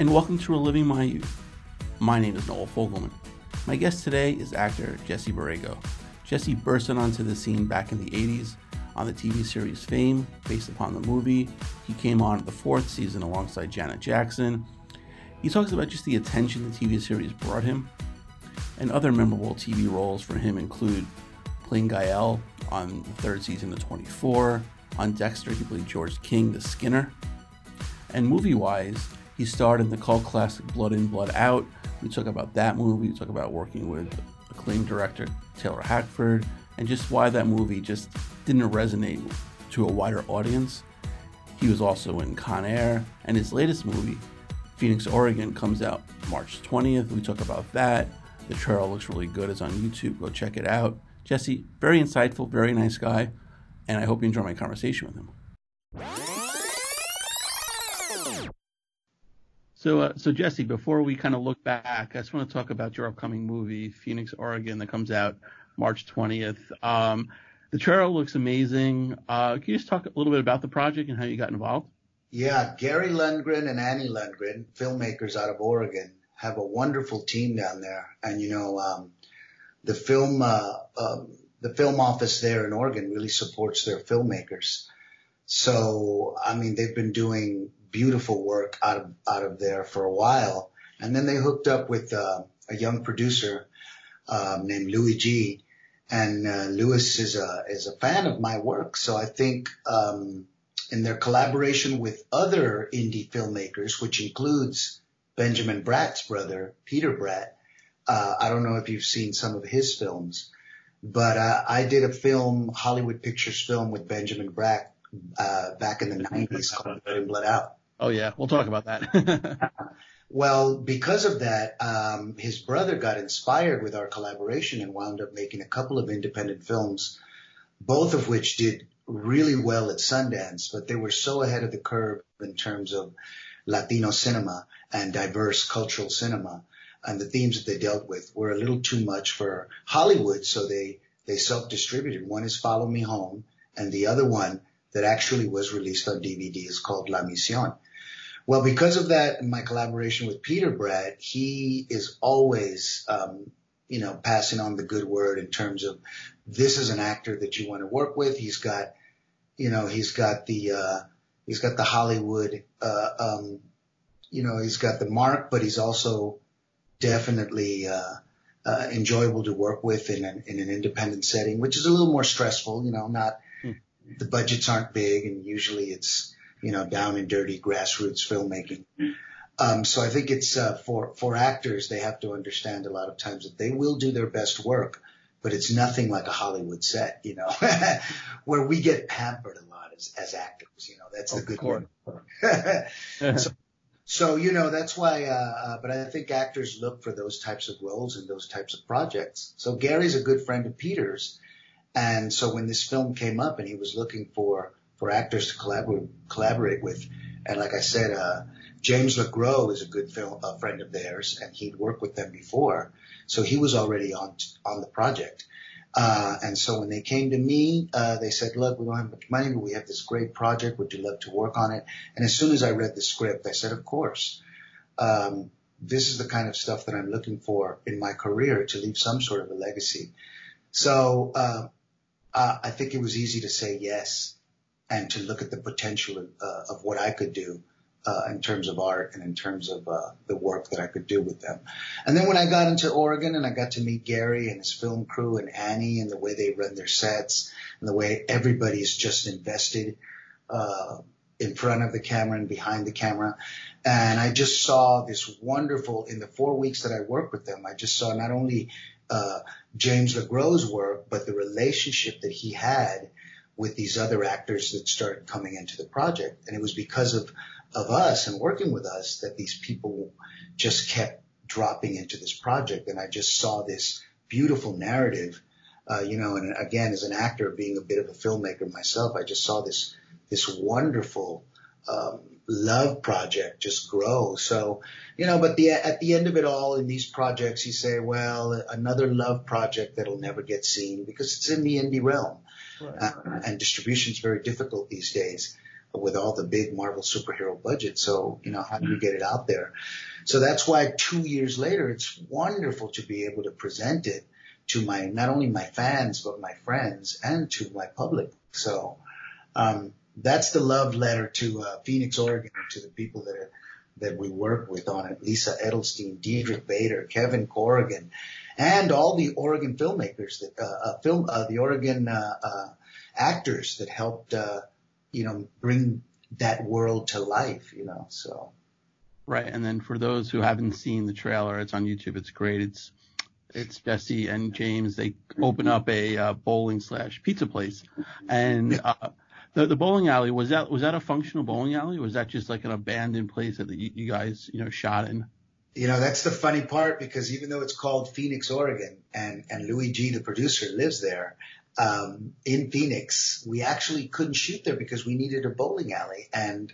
and welcome to Reliving My Youth. My name is Noel Fogelman. My guest today is actor Jesse Borrego. Jesse bursted onto the scene back in the 80s on the TV series Fame, based upon the movie. He came on the fourth season alongside Janet Jackson. He talks about just the attention the TV series brought him, and other memorable TV roles for him include playing Gael on the third season of 24. On Dexter, he played George King, the Skinner. And movie wise, he starred in the cult classic Blood In, Blood Out. We talk about that movie, we talk about working with acclaimed director Taylor Hackford, and just why that movie just didn't resonate to a wider audience. He was also in Con Air, and his latest movie, Phoenix, Oregon, comes out March 20th. We talk about that. The trailer looks really good. It's on YouTube. Go check it out. Jesse, very insightful, very nice guy, and I hope you enjoy my conversation with him. So, uh, so Jesse, before we kind of look back, I just want to talk about your upcoming movie, Phoenix, Oregon, that comes out March 20th. Um, the trailer looks amazing. Uh, can you just talk a little bit about the project and how you got involved? Yeah, Gary Lundgren and Annie Lundgren, filmmakers out of Oregon, have a wonderful team down there. And you know, um, the film, uh, um, the film office there in Oregon really supports their filmmakers. So, I mean, they've been doing beautiful work out of out of there for a while, and then they hooked up with uh, a young producer um, named Louis G. And uh, Louis is a is a fan of my work, so I think um, in their collaboration with other indie filmmakers, which includes Benjamin Bratt's brother, Peter Bratt. Uh, I don't know if you've seen some of his films, but uh, I did a film, Hollywood Pictures film with Benjamin Bratt uh, back in the 90s called Blood Out. Oh yeah, we'll talk about that. well, because of that, um, his brother got inspired with our collaboration and wound up making a couple of independent films, both of which did really well at Sundance, but they were so ahead of the curve in terms of Latino cinema and diverse cultural cinema. And the themes that they dealt with were a little too much for Hollywood, so they, they self-distributed. One is Follow Me Home, and the other one that actually was released on DVD is called La Mission. Well, because of that and my collaboration with Peter Bratt, he is always, um, you know, passing on the good word in terms of this is an actor that you want to work with. He's got, you know, he's got the, uh, he's got the Hollywood, uh, um, you know, he's got the mark, but he's also definitely, uh, uh, enjoyable to work with in an, in an independent setting, which is a little more stressful, you know, not, hmm. the budgets aren't big and usually it's, you know, down and dirty grassroots filmmaking. Um, so I think it's uh, for for actors they have to understand a lot of times that they will do their best work, but it's nothing like a Hollywood set, you know, where we get pampered a lot as as actors. You know, that's the good part. so, so you know that's why. Uh, uh, but I think actors look for those types of roles and those types of projects. So Gary's a good friend of Peter's, and so when this film came up and he was looking for for actors to collaborate collaborate with. And like I said, uh, James LeGros is a good film, a friend of theirs, and he'd worked with them before, so he was already on on the project. Uh, and so when they came to me, uh, they said, "Look, we don't have much money, but we have this great project. Would you love to work on it?" And as soon as I read the script, I said, "Of course." Um, this is the kind of stuff that I'm looking for in my career to leave some sort of a legacy. So uh, uh I think it was easy to say yes and to look at the potential of, uh, of what I could do uh, in terms of art and in terms of uh, the work that I could do with them. And then when I got into Oregon and I got to meet Gary and his film crew and Annie and the way they run their sets and the way everybody is just invested uh, in front of the camera and behind the camera. And I just saw this wonderful, in the four weeks that I worked with them, I just saw not only uh, James LeGros' work, but the relationship that he had with these other actors that started coming into the project. And it was because of, of us and working with us that these people just kept dropping into this project. And I just saw this beautiful narrative, uh, you know, and again, as an actor, being a bit of a filmmaker myself, I just saw this, this wonderful, um, love project just grow. So, you know, but the, at the end of it all in these projects, you say, well, another love project that'll never get seen because it's in the indie realm. Uh, and distribution is very difficult these days. with all the big Marvel superhero budget. So, you know, how do you get it out there? So that's why two years later, it's wonderful to be able to present it to my, not only my fans, but my friends and to my public. So, um, that's the love letter to uh, Phoenix, Oregon, to the people that are, that we work with on it. Lisa Edelstein, Diedrich Bader, Kevin Corrigan, and all the Oregon filmmakers that, uh, uh film, uh, the Oregon, uh, uh, actors that helped, uh, you know, bring that world to life, you know, so. Right. And then for those who haven't seen the trailer, it's on YouTube. It's great. It's, it's Jesse and James. They open up a uh, bowling slash pizza place and, uh, the, the bowling alley was that was that a functional bowling alley or was that just like an abandoned place that you, you guys you know shot in? You know that's the funny part because even though it's called Phoenix, Oregon, and and Louis G, the producer, lives there, um, in Phoenix, we actually couldn't shoot there because we needed a bowling alley, and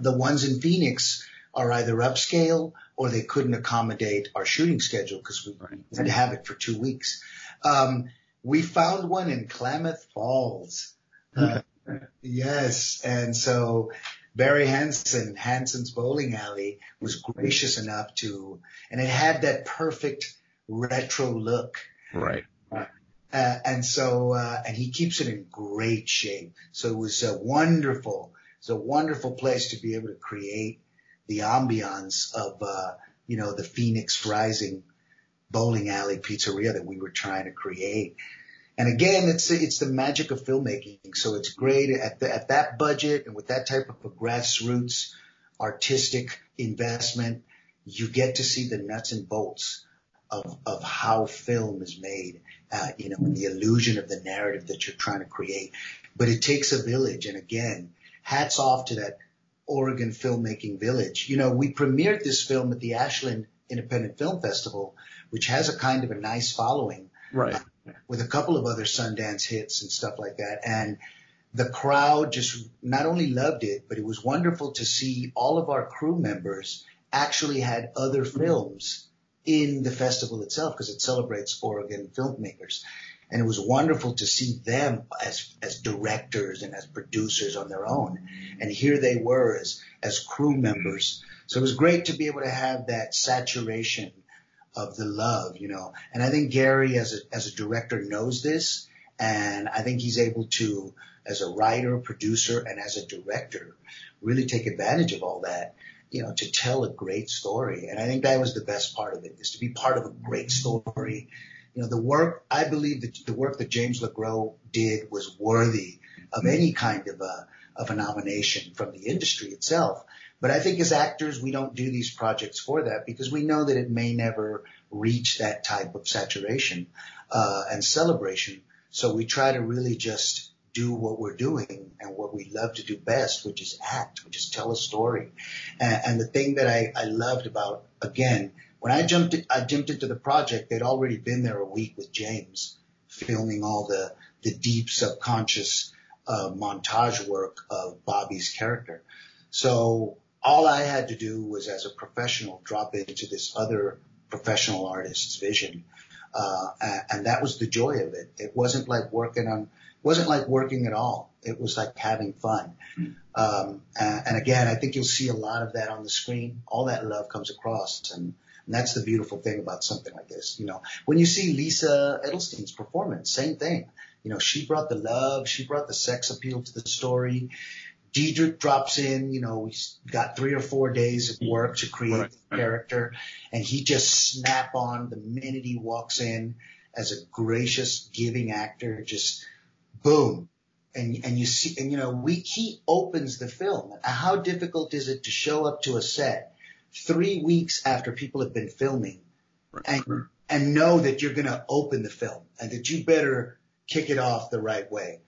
the ones in Phoenix are either upscale or they couldn't accommodate our shooting schedule because we had to have it for two weeks. Um, we found one in Klamath Falls. Uh, yes, and so Barry Hanson, Hanson's Bowling Alley, was gracious enough to, and it had that perfect retro look. Right. Uh, and so, uh, and he keeps it in great shape. So it was a wonderful, it's a wonderful place to be able to create the ambiance of, uh, you know, the Phoenix Rising bowling alley pizzeria that we were trying to create. And again, it's, it's the magic of filmmaking. So it's great at the, at that budget and with that type of a grassroots artistic investment, you get to see the nuts and bolts of, of how film is made, uh, you know, the illusion of the narrative that you're trying to create. But it takes a village. And again, hats off to that Oregon filmmaking village. You know, we premiered this film at the Ashland Independent Film Festival, which has a kind of a nice following. Right. Uh, with a couple of other Sundance hits and stuff like that. And the crowd just not only loved it, but it was wonderful to see all of our crew members actually had other films in the festival itself because it celebrates Oregon filmmakers. And it was wonderful to see them as, as directors and as producers on their own. And here they were as, as crew members. So it was great to be able to have that saturation of the love, you know. And I think Gary as a, as a director knows this. And I think he's able to, as a writer, producer, and as a director, really take advantage of all that you know, to tell a great story. And I think that was the best part of it is to be part of a great story. You know, the work, I believe that the work that James LeGros did was worthy of any kind of a, of a nomination from the industry itself. But I think as actors, we don't do these projects for that because we know that it may never reach that type of saturation, uh, and celebration. So we try to really just do what we're doing and what we love to do best, which is act, which is tell a story. And, and the thing that I, I loved about, again, when I jumped, I jumped into the project, they'd already been there a week with James filming all the, the deep subconscious, uh, montage work of Bobby's character. So all I had to do was as a professional drop into this other professional artist's vision. Uh, and that was the joy of it. It wasn't like working on wasn't like working at all. It was like having fun. Um, and, and again, I think you'll see a lot of that on the screen. All that love comes across, and, and that's the beautiful thing about something like this. You know, when you see Lisa Edelstein's performance, same thing. You know, she brought the love, she brought the sex appeal to the story. Diedrich drops in, you know, he's got three or four days of work to create right. the character, and he just snap on the minute he walks in as a gracious, giving actor, just boom. And, and you see, and you know, we, he opens the film. How difficult is it to show up to a set three weeks after people have been filming and, and know that you're going to open the film and that you better kick it off the right way.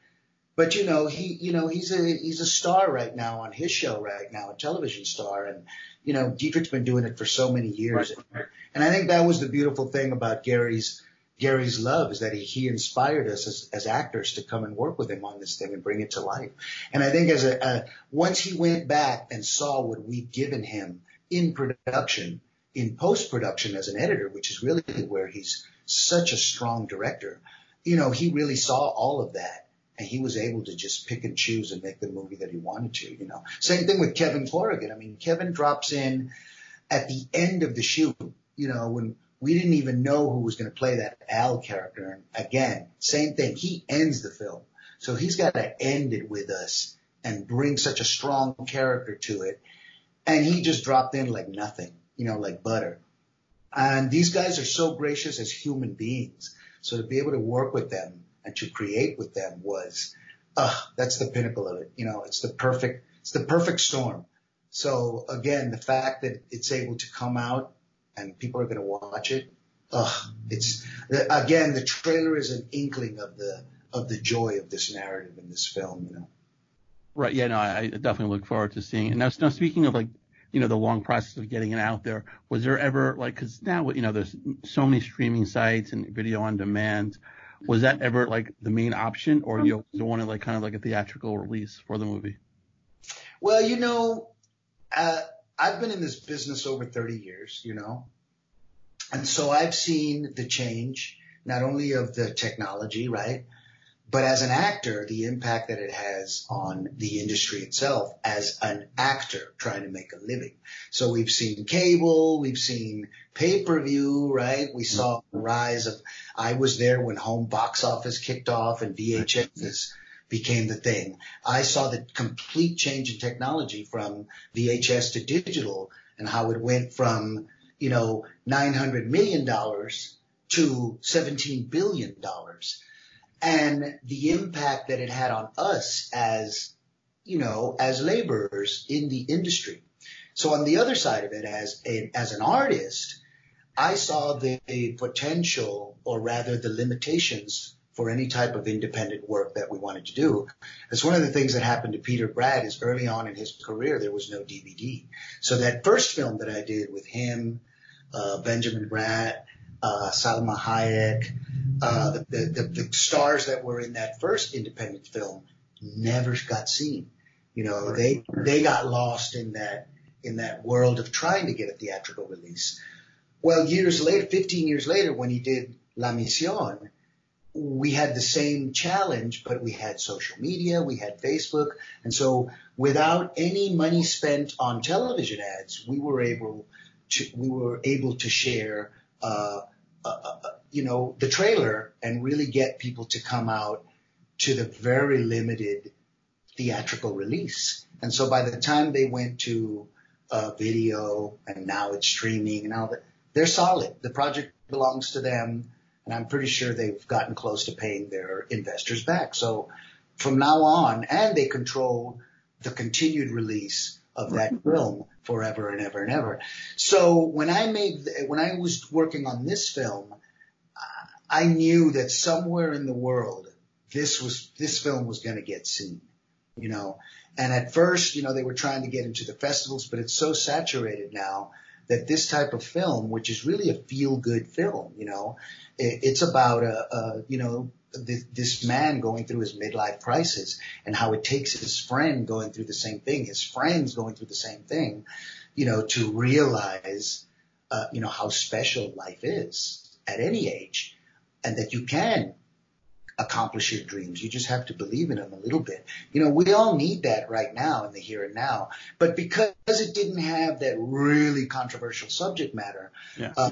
But you know, he, you know, he's a, he's a star right now on his show right now, a television star. And, you know, Diedrich's been doing it for so many years. Right. And I think that was the beautiful thing about Gary's Gary's love is that he, he inspired us as, as actors to come and work with him on this thing and bring it to life. And I think as a, a once he went back and saw what we'd given him in production, in post production as an editor, which is really where he's such a strong director, you know, he really saw all of that and he was able to just pick and choose and make the movie that he wanted to, you know. Same thing with Kevin Corrigan. I mean, Kevin drops in at the end of the shoot, you know, when we didn't even know who was going to play that Al character. And again, same thing. He ends the film. So he's got to end it with us and bring such a strong character to it. And he just dropped in like nothing, you know, like butter. And these guys are so gracious as human beings. So to be able to work with them and to create with them was, uh, that's the pinnacle of it. You know, it's the perfect, it's the perfect storm. So again, the fact that it's able to come out and people are going to watch it, uh, it's again, the trailer is an inkling of the, of the joy of this narrative in this film, you know. Right. Yeah. No, I, definitely look forward to seeing it. Now, now speaking of like, you know, the long process of getting it out there, was there ever like, cause now, you know, there's so many streaming sites and video on demand was that ever like the main option, or you wanted like kind of like a theatrical release for the movie? Well, you know, uh, I've been in this business over 30 years, you know, and so I've seen the change not only of the technology, right, but as an actor, the impact that it has on the industry itself as an actor trying to make a living. So we've seen cable, we've seen pay per view, right? We saw the rise of, I was there when home box office kicked off and VHS became the thing. I saw the complete change in technology from VHS to digital and how it went from, you know, $900 million to $17 billion and the impact that it had on us as, you know, as laborers in the industry. So on the other side of it, as a, as an artist, I saw the, the potential or rather the limitations for any type of independent work that we wanted to do. It's one of the things that happened to Peter Bratt is early on in his career, there was no DVD. So that first film that I did with him, uh, Benjamin Bratt, uh, Salma Hayek, uh, the, the, the, stars that were in that first independent film never got seen. You know, they, they got lost in that, in that world of trying to get a theatrical release. Well, years later, 15 years later, when he did La Mission, we had the same challenge, but we had social media, we had Facebook. And so without any money spent on television ads, we were able to, we were able to share, uh, uh, you know, the trailer and really get people to come out to the very limited theatrical release. And so by the time they went to uh, video and now it's streaming and all that, they're solid. The project belongs to them. And I'm pretty sure they've gotten close to paying their investors back. So from now on, and they control the continued release of that film forever and ever and ever. So when I made, when I was working on this film, I knew that somewhere in the world, this was, this film was going to get seen, you know, and at first, you know, they were trying to get into the festivals, but it's so saturated now that this type of film, which is really a feel good film, you know, it, it's about a, a you know, this, this man going through his midlife crisis and how it takes his friend going through the same thing, his friends going through the same thing, you know, to realize, uh, you know, how special life is at any age and that you can accomplish your dreams. You just have to believe in them a little bit. You know, we all need that right now in the here and now. But because it didn't have that really controversial subject matter, yeah. uh,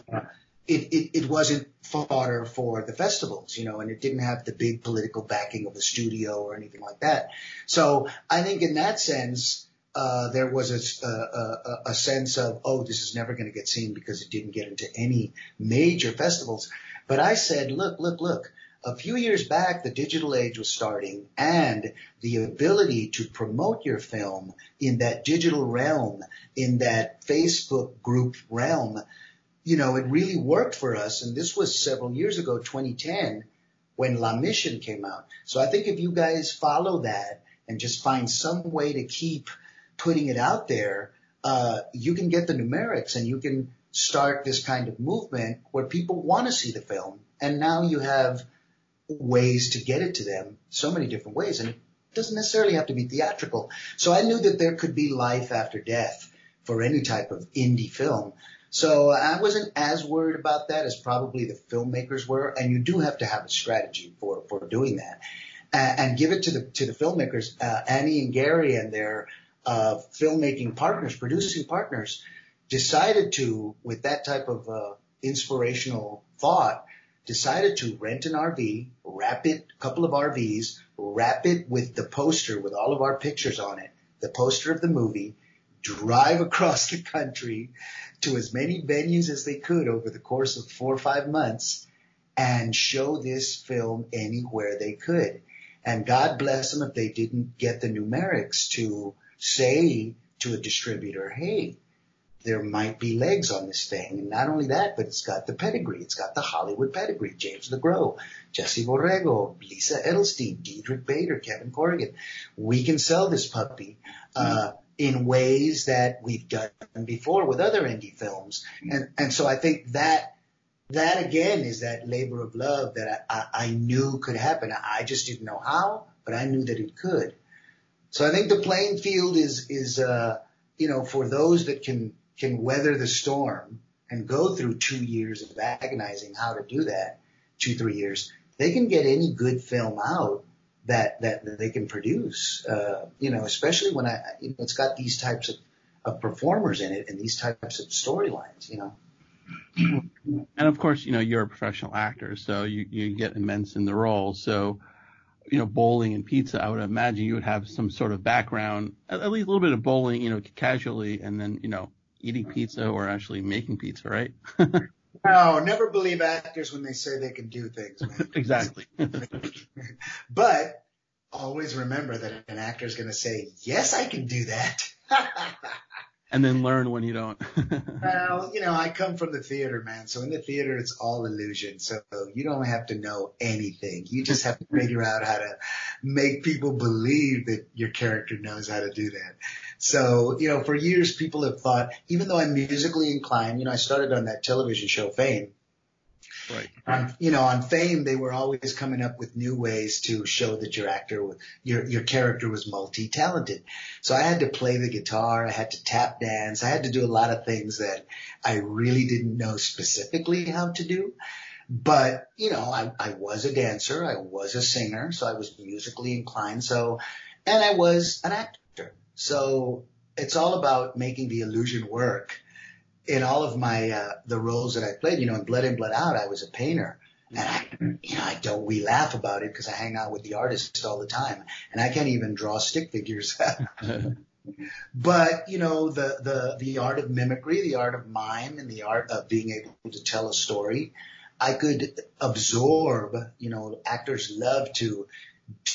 it, it, it wasn't fodder for the festivals, you know, and it didn't have the big political backing of the studio or anything like that. So I think in that sense, uh, there was a, a, uh, uh, uh, a, sense of, oh, this is never going to get seen because it didn't get into any major festivals. But I said, look, look, look. A few years back, the digital age was starting and the ability to promote your film in that digital realm, in that Facebook group realm, you know, it really worked for us. And this was several years ago, 2010, when La Mission came out. So I think if you guys follow that and just find some way to keep putting it out there, uh, you can get the numerics and you can start this kind of movement where people want to see the film. And now you have ways to get it to them so many different ways. And it doesn't necessarily have to be theatrical. So I knew that there could be life after death for any type of indie film. So I wasn't as worried about that as probably the filmmakers were. And you do have to have a strategy for, for doing that. and, give it to the to the filmmakers, uh, Annie and Gary and their uh, filmmaking partners, producing partners, decided to, with that type of uh, inspirational thought, decided to rent an RV, wrap it, a couple of RVs, wrap it with the poster with all of our pictures on it, the poster of the movie, drive across the country to as many venues as they could over the course of four or five months and show this film anywhere they could. And God bless them if they didn't get the numerics to say to a distributor, hey, there might be legs on this thing. And not only that, but it's got the pedigree. It's got the Hollywood pedigree. James LeGros, Jesse Borrego, Lisa Edelstein, Diedrich Bader, Kevin Corrigan. We can sell this puppy, uh, in ways that we've done before with other indie films. And, and so I think that, that again is that labor of love that I, I, I knew could happen. I just didn't know how, but I knew that it could. So I think the playing field is, is, uh, you know, for those that can, can weather the storm and go through two years of agonizing how to do that, two, three years, they can get any good film out that that they can produce. Uh, you know, especially when I, you know, it's got these types of, of performers in it and these types of storylines. You know. And of course, you know, you're a professional actor, so you you get immense in the role. So, you know, bowling and pizza, I would imagine you would have some sort of background, at least a little bit of bowling, you know, casually, and then you know, eating pizza or actually making pizza, right? No, never believe actors when they say they can do things. Man. exactly. but always remember that an actor is going to say, "Yes, I can do that." And then learn when you don't. well, you know, I come from the theater, man. So in the theater, it's all illusion. So you don't have to know anything. You just have to figure out how to make people believe that your character knows how to do that. So, you know, for years people have thought, even though I'm musically inclined, you know, I started on that television show Fame. Right. You know, on Fame, they were always coming up with new ways to show that your actor, your your character was multi-talented. So I had to play the guitar, I had to tap dance, I had to do a lot of things that I really didn't know specifically how to do. But you know, I, I was a dancer, I was a singer, so I was musically inclined. So, and I was an actor. So it's all about making the illusion work. In all of my uh, the roles that I played, you know, in Blood In Blood Out, I was a painter, and I, you know, I don't. We laugh about it because I hang out with the artists all the time, and I can't even draw stick figures. but you know, the the the art of mimicry, the art of mime, and the art of being able to tell a story, I could absorb. You know, actors love to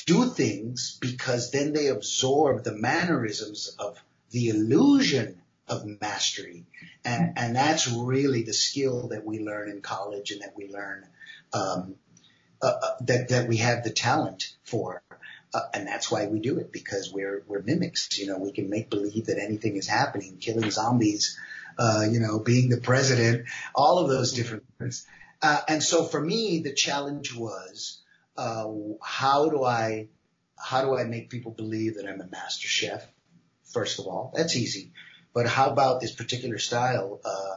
do things because then they absorb the mannerisms of the illusion of mastery. And, and that's really the skill that we learn in college and that we learn, um, uh, uh, that, that we have the talent for. Uh, and that's why we do it because we're, we're mimics. You know, we can make believe that anything is happening, killing zombies, uh, you know, being the president, all of those different things. Uh, and so for me, the challenge was, uh, how do I how do I make people believe that I'm a master chef? First of all, that's easy. But how about this particular style uh,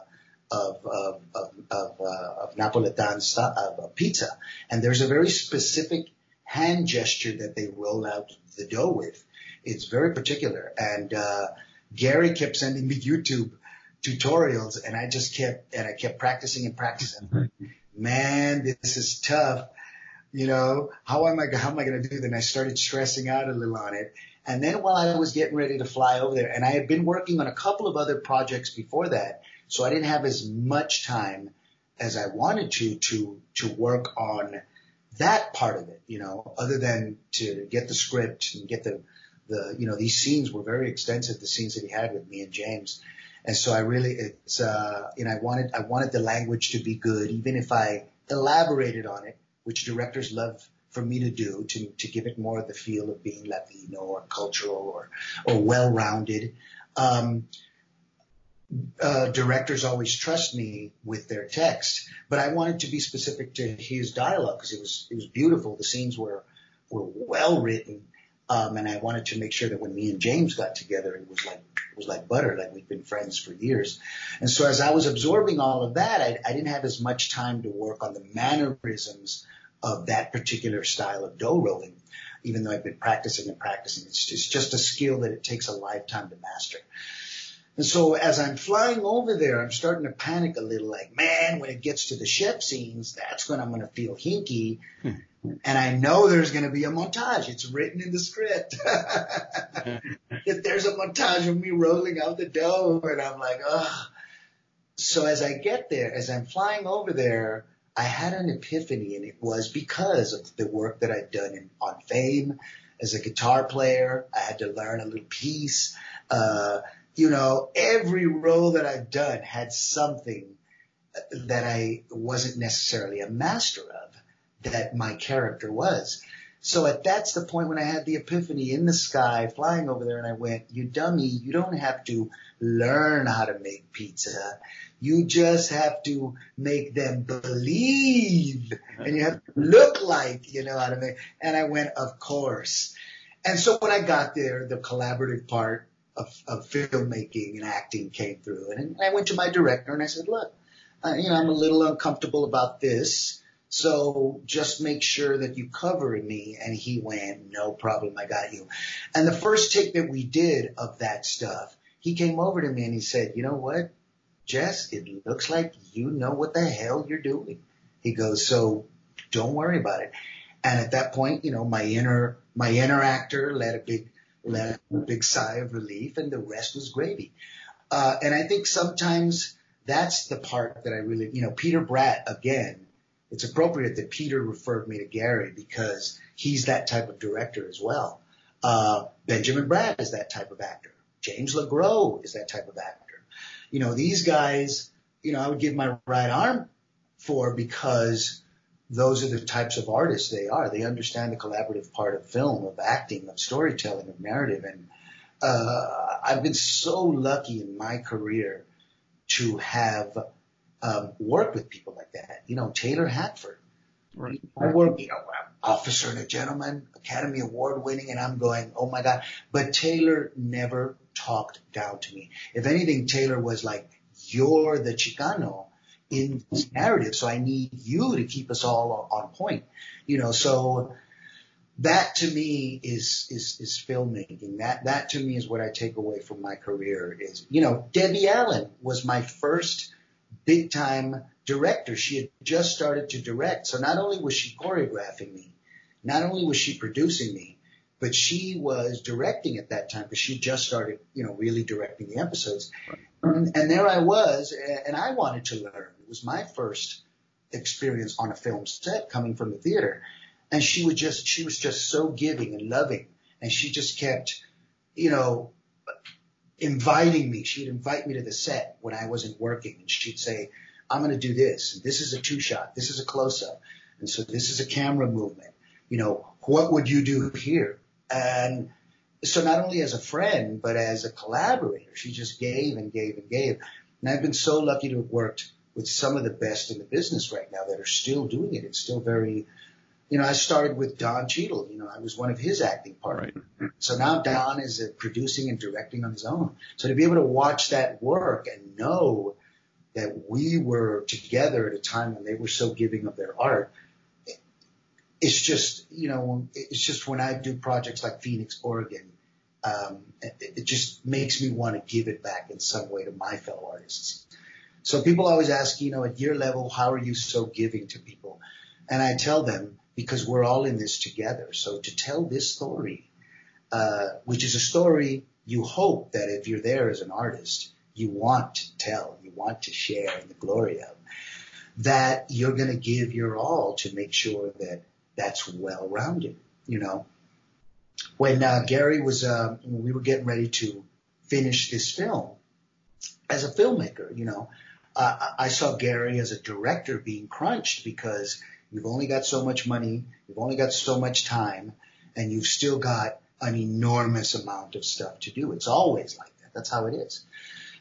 of of of of, uh, of Napolitan st- of pizza? And there's a very specific hand gesture that they roll out the dough with. It's very particular. And uh, Gary kept sending me YouTube tutorials, and I just kept and I kept practicing and practicing. Man, this is tough you know, how am I, how am I going to do? And I started stressing out a little on it. And then while I was getting ready to fly over there, and I had been working on a couple of other projects before that, so I didn't have as much time as I wanted to, to, to work on that part of it, you know, other than to get the script and get the, the, you know, these scenes were very extensive, the scenes that he had with me and James. And so I really, it's, uh, you know, I wanted, I wanted the language to be good, even if I elaborated on it which directors love for me to do to, to give it more of the feel of being Latino or cultural or, or well-rounded. Um, uh, directors always trust me with their text, but I wanted to be specific to his dialogue because it was it was beautiful. The scenes were were well written, um, and I wanted to make sure that when me and James got together, it was like it was like butter, like we'd been friends for years. And so as I was absorbing all of that, I, I didn't have as much time to work on the mannerisms of that particular style of dough rolling. even though I've been practicing and practicing. It's just, it's just a skill that it takes a lifetime to master. And so as I'm flying over there, I'm starting to panic a little like, man, when it gets to the ship scenes, that's when I'm going to feel hinky. Hmm. And I know there's going to be a montage. It's written in the script. if there's a montage of me rolling out the dough and I'm like, oh. So as I get there, as I'm flying over there, I had an epiphany and it was because of the work that I'd done in, on fame as a guitar player. I had to learn a little piece. Uh, you know, every role that I've done had something that I wasn't necessarily a master of that my character was. So at that's the point when I had the epiphany in the sky flying over there and I went, you dummy, you don't have to learn how to make pizza. You just have to make them believe and you have to look like you know how to make, and I went, of course. And so when I got there, the collaborative part of, of filmmaking and acting came through. And I went to my director and I said, look, uh, you know, I'm a little uncomfortable about this. So just make sure that you cover me. And he went, no problem. I got you. And the first take that we did of that stuff, he came over to me and he said, you know what, Jess, it looks like you know what the hell you're doing. He goes, so don't worry about it. And at that point, you know, my inner, my inner actor let a big let a big sigh of relief, and the rest was gravy. Uh, and I think sometimes that's the part that I really, you know, Peter Bratt, again, it's appropriate that Peter referred me to Gary because he's that type of director as well. Uh, Benjamin Bratt is that type of actor. James LeGros is that type of actor. You know, these guys, you know, I would give my right arm for because those are the types of artists they are. They understand the collaborative part of film, of acting, of storytelling, of narrative. And uh, I've been so lucky in my career to have um, worked with people like that. You know, Taylor Hackford. Right. I work, you know, Officer and a Gentleman, Academy Award winning, and I'm going, oh my God. But Taylor never talked down to me. If anything, Taylor was like, you're the Chicano in this narrative. So I need you to keep us all on point, you know, so that to me is, is, is filmmaking. That, that to me is what I take away from my career is, you know, Debbie Allen was my first big time director. She had just started to direct. So not only was she choreographing me, not only was she producing me, but she was directing at that time because she just started, you know, really directing the episodes. Right. And, and there I was, and I wanted to learn It was my first experience on a film set coming from the theater. And she would just, she was just so giving and loving. And she just kept, you know, inviting me. She'd invite me to the set when I wasn't working and she'd say, I'm going to do this. This is a two shot. This is a close up. And so this is a camera movement. You know, what would you do here? And so not only as a friend, but as a collaborator, she just gave and gave and gave. And I've been so lucky to have worked with some of the best in the business right now that are still doing it. It's still very, you know, I started with Don Cheadle. You know, I was one of his acting partners. Right. So now Don is uh, producing and directing on his own. So to be able to watch that work and know that we were together at a time when they were so giving of their art, it's just, you know, it's just when I do projects like Phoenix, Oregon, um, it, it just makes me want to give it back in some way to my fellow artists. So people always ask, you know, at your level, how are you so giving to people? And I tell them, because we're all in this together. So to tell this story, uh, which is a story you hope that if you're there as an artist, you want to tell, you want to share in the glory of, that you're going to give your all to make sure that that's well rounded, you know. When uh, Gary was, uh, we were getting ready to finish this film, as a filmmaker, you know, uh, I saw Gary as a director being crunched because you've only got so much money, you've only got so much time, and you've still got an enormous amount of stuff to do. It's always like that. That's how it is.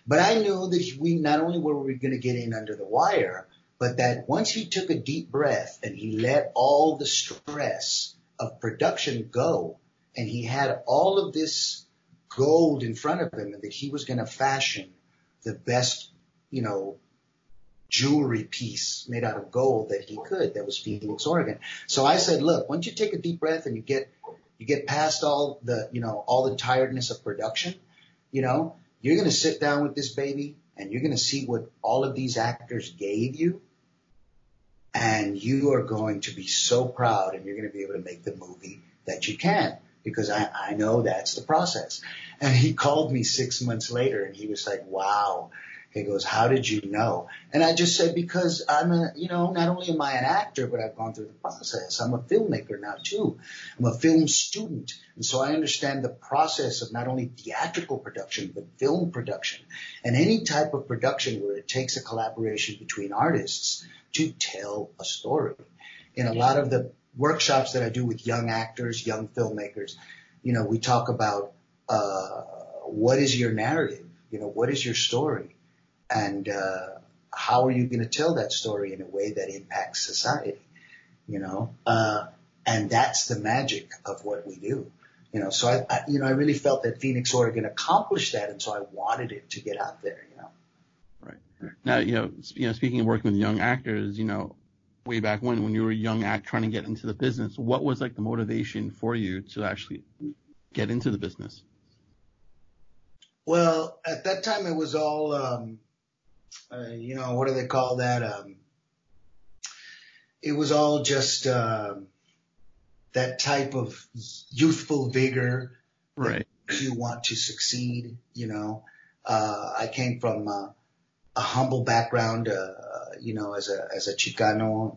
But I knew that we not only were we going to get in under the wire, but that once he took a deep breath and he let all the stress of production go, and he had all of this gold in front of him, and that he was going to fashion the best you know, jewelry piece made out of gold that he could that was Phoenix, Oregon. So I said, look, once you take a deep breath and you get, you get past all the, you know, all the tiredness of production, you know, you're going to sit down with this baby and you're going to see what all of these actors gave you. And you are going to be so proud and you're going to be able to make the movie that you can because I, I know that's the process. And he called me six months later and he was like, wow, he goes, how did you know? And I just said, because I'm a, you know, not only am I an actor, but I've gone through the process. I'm a filmmaker now too. I'm a film student. And so I understand the process of not only theatrical production, but film production and any type of production where it takes a collaboration between artists to tell a story. In a lot of the workshops that I do with young actors, young filmmakers, you know, we talk about, uh, what is your narrative? You know, what is your story? And uh, how are you going to tell that story in a way that impacts society? You know, uh, and that's the magic of what we do. You know, so I, I, you know, I really felt that Phoenix, Oregon accomplished that, and so I wanted it to get out there. You know. Right. Now, you know, you know, speaking of working with young actors, you know, way back when, when you were a young act trying to get into the business, what was like the motivation for you to actually get into the business? Well, at that time, it was all, um, uh, you know, what do they call that? Um, it was all just uh, that type of youthful vigor. Right. You want to succeed, you know. Uh, I came from uh, a humble background, uh, you know, as a as a Chicano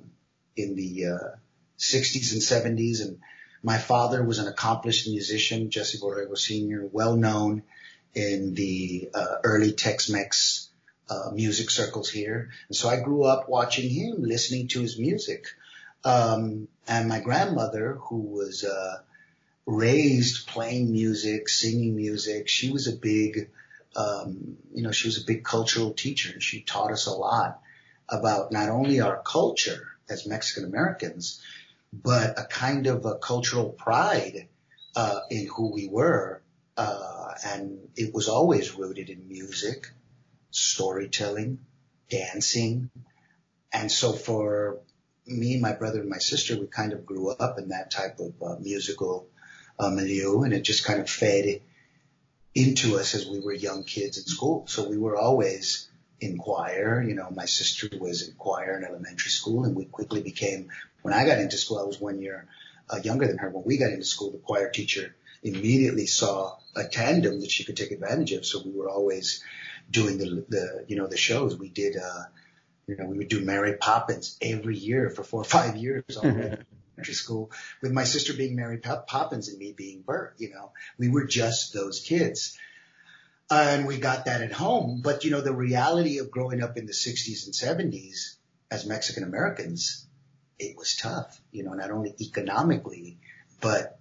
in the uh, 60s and 70s, and my father was an accomplished musician, Jesse Borrego Sr., well known in the uh, early Tex-Mex uh, music circles here. And so I grew up watching him, listening to his music. Um, and my grandmother, who was uh, raised playing music, singing music, she was a big, um, you know, she was a big cultural teacher. And she taught us a lot about not only our culture as Mexican Americans, but a kind of a cultural pride uh, in who we were. Uh, and it was always rooted in music storytelling, dancing. And so for me, my brother and my sister, we kind of grew up in that type of uh, musical uh, milieu and it just kind of fed into us as we were young kids in school. So we were always in choir. You know, my sister was in choir in elementary school and we quickly became, when I got into school, I was one year uh, younger than her. When we got into school, the choir teacher immediately saw a tandem that she could take advantage of. So we were always doing the, the you know the shows. We did uh, you know we would do Mary Poppins every year for four or five years all elementary school with my sister being Mary Poppins and me being Bert. You know we were just those kids. And we got that at home, but you know the reality of growing up in the 60s and 70s as Mexican Americans, it was tough. You know, not only economically, but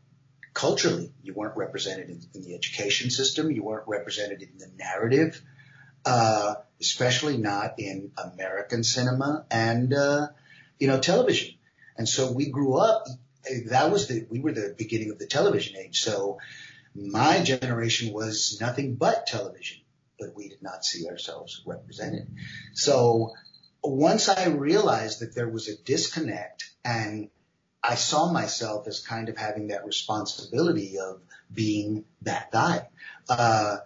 culturally. You weren't represented in, in, the education system. You weren't represented in the narrative uh, especially not in American cinema and, uh, you know, television. And so we grew up, that was the, we were the beginning of the television age. So my generation was nothing but television, but we did not see ourselves represented. So once I realized that there was a disconnect and I saw myself as kind of having that responsibility of being that guy, uh,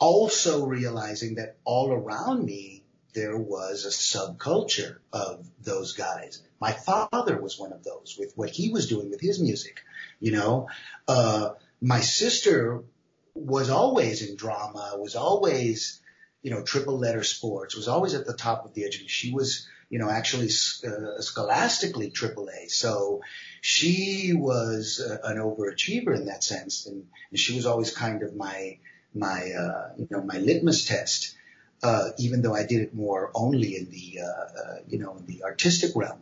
also realizing that all around me there was a subculture of those guys. My father was one of those with what he was doing with his music. You know, uh, my sister was always in drama, was always, you know, triple letter sports, was always at the top of the edge. She was, you know, actually uh, scholastically triple A. So she was uh, an overachiever in that sense. And, and she was always kind of my, my uh, you know my litmus test, uh, even though I did it more only in the uh, uh, you know in the artistic realm.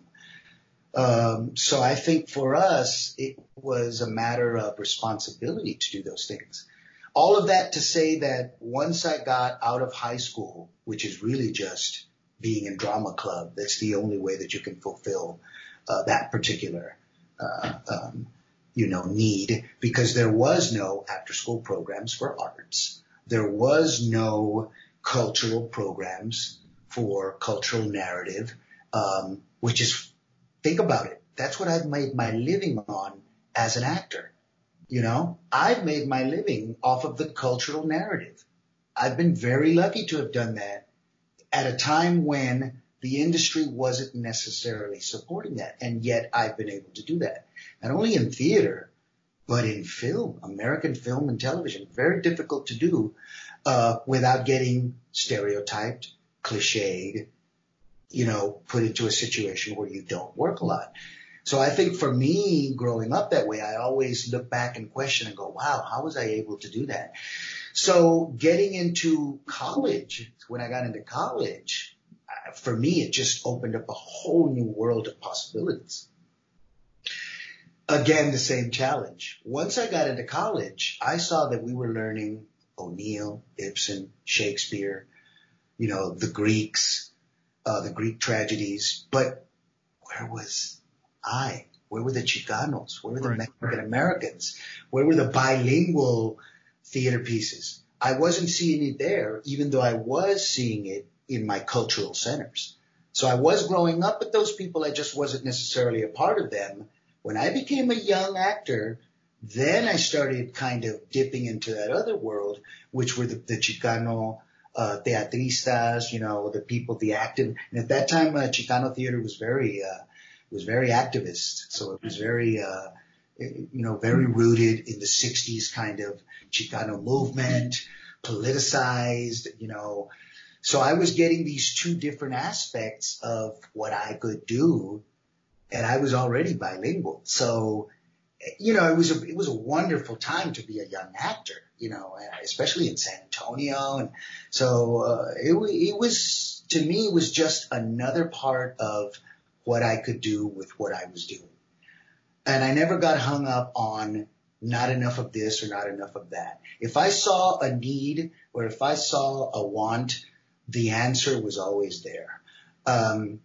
Um, so I think for us it was a matter of responsibility to do those things. All of that to say that once I got out of high school, which is really just being in drama club, that's the only way that you can fulfill uh, that particular uh, um, you know, need because there was no after school programs for arts. There was no cultural programs for cultural narrative, um, which is, think about it. That's what I've made my living on as an actor. You know, I've made my living off of the cultural narrative. I've been very lucky to have done that at a time when the industry wasn't necessarily supporting that. And yet I've been able to do that. Not only in theater, but in film, American film and television. Very difficult to do uh, without getting stereotyped, cliched, you know, put into a situation where you don't work a lot. So I think for me, growing up that way, I always look back and question and go, wow, how was I able to do that? So getting into college, when I got into college, for me, it just opened up a whole new world of possibilities. Again, the same challenge. Once I got into college, I saw that we were learning O'Neill, Ibsen, Shakespeare, you know, the Greeks, uh, the Greek tragedies, but where was I? Where were the Chicanos? Where were the right. Mexican Americans? Where were the bilingual theater pieces? I wasn't seeing it there, even though I was seeing it in my cultural centers. So I was growing up with those people. I just wasn't necessarily a part of them. When I became a young actor, then I started kind of dipping into that other world, which were the, the Chicano uh, teatristas, you know, the people, the active. And at that time, uh, Chicano theater was very, uh, was very activist. So it was very, uh, you know, very rooted in the 60s kind of Chicano movement, politicized, you know. So I was getting these two different aspects of what I could do, and I was already bilingual. So, you know, it was a, it was a wonderful time to be a young actor, you know, especially in San Antonio. And so, uh, it, it was, to me, it was just another part of what I could do with what I was doing. And I never got hung up on not enough of this or not enough of that. If I saw a need or if I saw a want, the answer was always there. Um,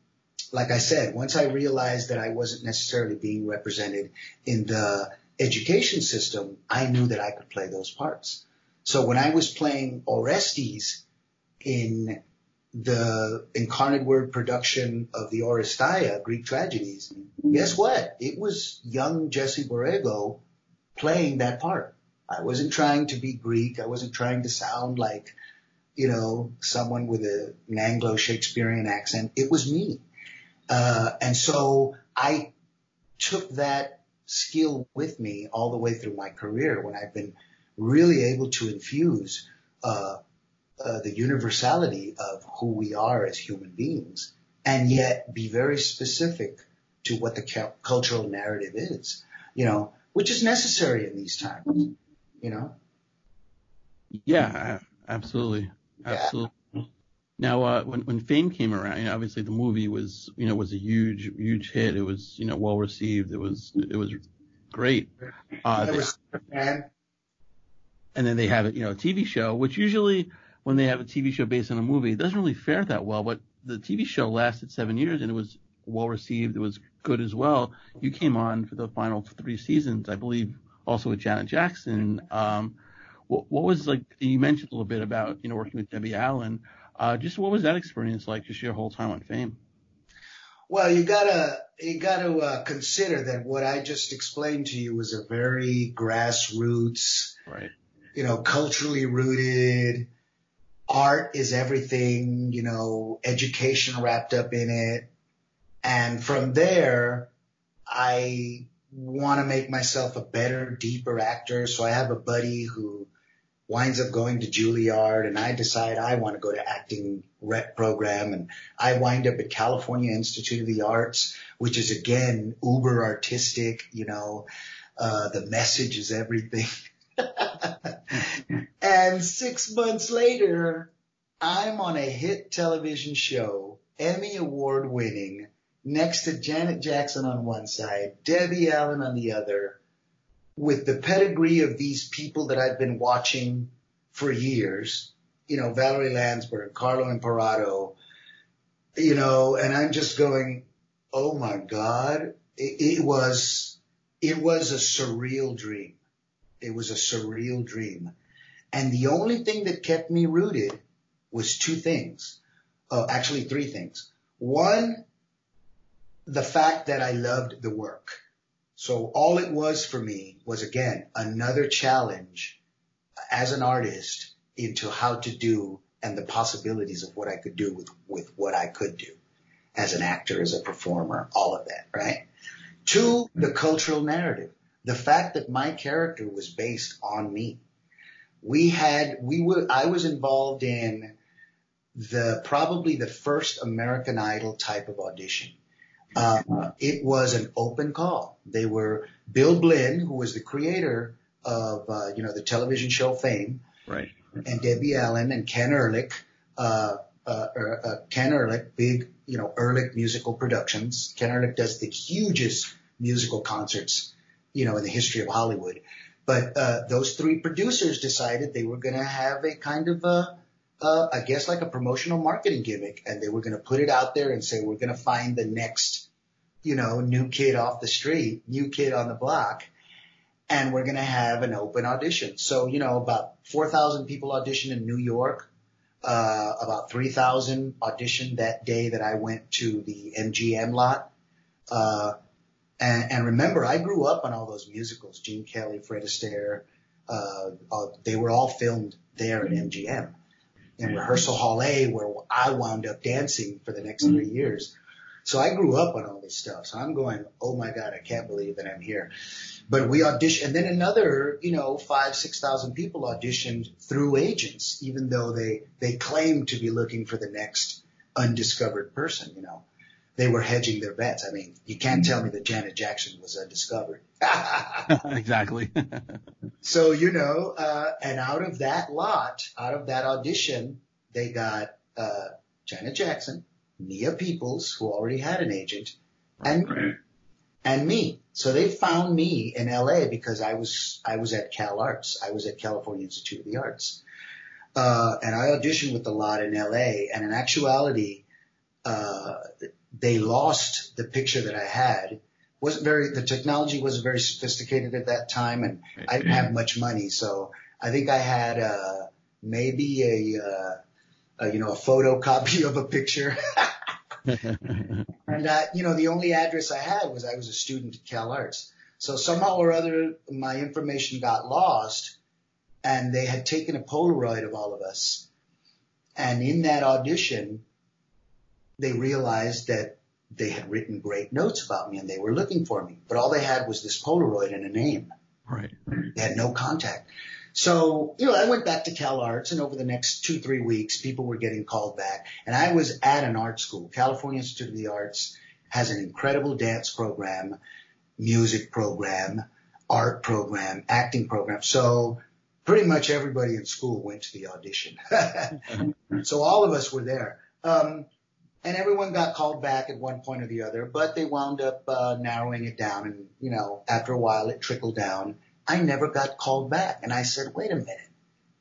like I said, once I realized that I wasn't necessarily being represented in the education system, I knew that I could play those parts. So when I was playing Orestes in the incarnate word production of the Oresteia, Greek tragedies, guess what? It was young Jesse Borrego playing that part. I wasn't trying to be Greek. I wasn't trying to sound like, you know, someone with a, an Anglo Shakespearean accent. It was me. Uh, and so I took that skill with me all the way through my career when I've been really able to infuse, uh, uh, the universality of who we are as human beings and yet be very specific to what the cu- cultural narrative is, you know, which is necessary in these times, you know? Yeah, absolutely. Absolutely. Yeah. Now, uh, when, when Fame came around, you know, obviously the movie was, you know, was a huge, huge hit. It was, you know, well received. It was, it was great. Uh, I was fan. And then they have it, you know, a TV show, which usually, when they have a TV show based on a movie. It doesn't really fare that well, but the TV show lasted seven years and it was well received. It was good as well. You came on for the final three seasons, I believe, also with Janet Jackson. Um, what, what was like? You mentioned a little bit about you know working with Debbie Allen. Uh, just what was that experience like? Just your whole time on Fame. Well, you gotta you gotta uh, consider that what I just explained to you was a very grassroots, right? You know, culturally rooted art is everything, you know, education wrapped up in it. And from there, I want to make myself a better, deeper actor. So I have a buddy who winds up going to Juilliard and I decide I want to go to acting rep program and I wind up at California Institute of the Arts, which is again uber artistic, you know, uh, the message is everything. and six months later, I'm on a hit television show, Emmy award winning, next to Janet Jackson on one side, Debbie Allen on the other, with the pedigree of these people that I've been watching for years, you know, Valerie Landsburg, Carlo Imperato, you know, and I'm just going, oh my God, it, it was, it was a surreal dream. It was a surreal dream. And the only thing that kept me rooted was two things. Uh, actually three things. One, the fact that I loved the work. So all it was for me was again another challenge as an artist into how to do and the possibilities of what I could do with, with what I could do as an actor, as a performer, all of that, right? Two, the cultural narrative. The fact that my character was based on me. We had, we were, I was involved in the, probably the first American Idol type of audition. Uh, it was an open call. They were Bill Blinn, who was the creator of, uh, you know, the television show Fame. Right. And Debbie Allen and Ken Ehrlich, uh, uh, er, uh, Ken Ehrlich, big, you know, Ehrlich musical productions. Ken Ehrlich does the hugest musical concerts, you know, in the history of Hollywood. But, uh, those three producers decided they were going to have a kind of a, uh, I guess like a promotional marketing gimmick and they were going to put it out there and say, we're going to find the next, you know, new kid off the street, new kid on the block and we're going to have an open audition. So, you know, about 4,000 people auditioned in New York. Uh, about 3,000 auditioned that day that I went to the MGM lot. Uh, and, and remember, I grew up on all those musicals, Gene Kelly, Fred Astaire, uh, uh, they were all filmed there at MGM in mm-hmm. rehearsal hall A where I wound up dancing for the next three mm-hmm. years. So I grew up on all this stuff. So I'm going, oh my God, I can't believe that I'm here. But we auditioned, and then another, you know, five, six thousand people auditioned through agents, even though they, they claimed to be looking for the next undiscovered person, you know. They were hedging their bets. I mean, you can't tell me that Janet Jackson was undiscovered. exactly. so, you know, uh, and out of that lot, out of that audition, they got, uh, Janet Jackson, Nia Peoples, who already had an agent, and right. and me. So they found me in LA because I was I was at Cal Arts. I was at California Institute of the Arts. Uh, and I auditioned with the lot in LA and in actuality, uh, they lost the picture that I had. Wasn't very, the technology wasn't very sophisticated at that time and I didn't have much money. So I think I had, uh, maybe a, uh, a you know, a photocopy of a picture. and uh, you know, the only address I had was I was a student at Cal Arts. So somehow or other, my information got lost, and they had taken a Polaroid of all of us. And in that audition, they realized that they had written great notes about me and they were looking for me, but all they had was this Polaroid and a name. Right. They had no contact. So, you know, I went back to Cal Arts and over the next two, three weeks, people were getting called back and I was at an art school. California Institute of the Arts has an incredible dance program, music program, art program, acting program. So pretty much everybody in school went to the audition. so all of us were there. Um, and everyone got called back at one point or the other, but they wound up uh, narrowing it down. And you know, after a while, it trickled down. I never got called back. And I said, wait a minute.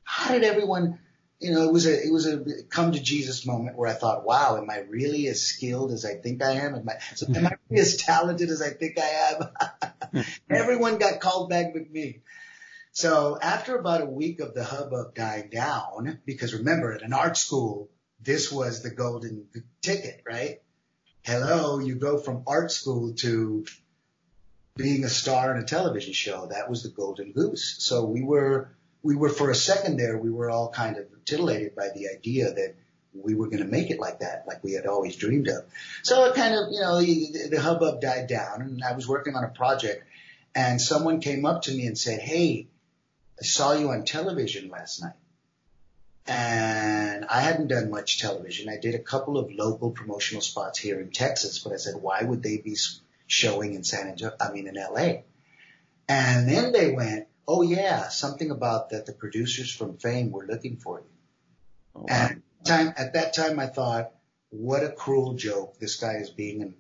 How did everyone, you know, it was a, it was a come to Jesus moment where I thought, wow, am I really as skilled as I think I am? Am I, so am I really as talented as I think I am? everyone got called back with me. So after about a week of the hubbub dying down, because remember at an art school, this was the golden ticket, right? Hello, you go from art school to being a star in a television show. That was the golden goose. So we were, we were for a second there, we were all kind of titillated by the idea that we were going to make it like that, like we had always dreamed of. So it kind of, you know, the, the hubbub died down and I was working on a project and someone came up to me and said, Hey, I saw you on television last night. And I hadn't done much television. I did a couple of local promotional spots here in Texas, but I said, why would they be showing in San Antonio, I mean in LA. And then they went, oh yeah, something about that the producers from Fame were looking for you. Oh, wow. And time, at that time I thought, what a cruel joke this guy is being and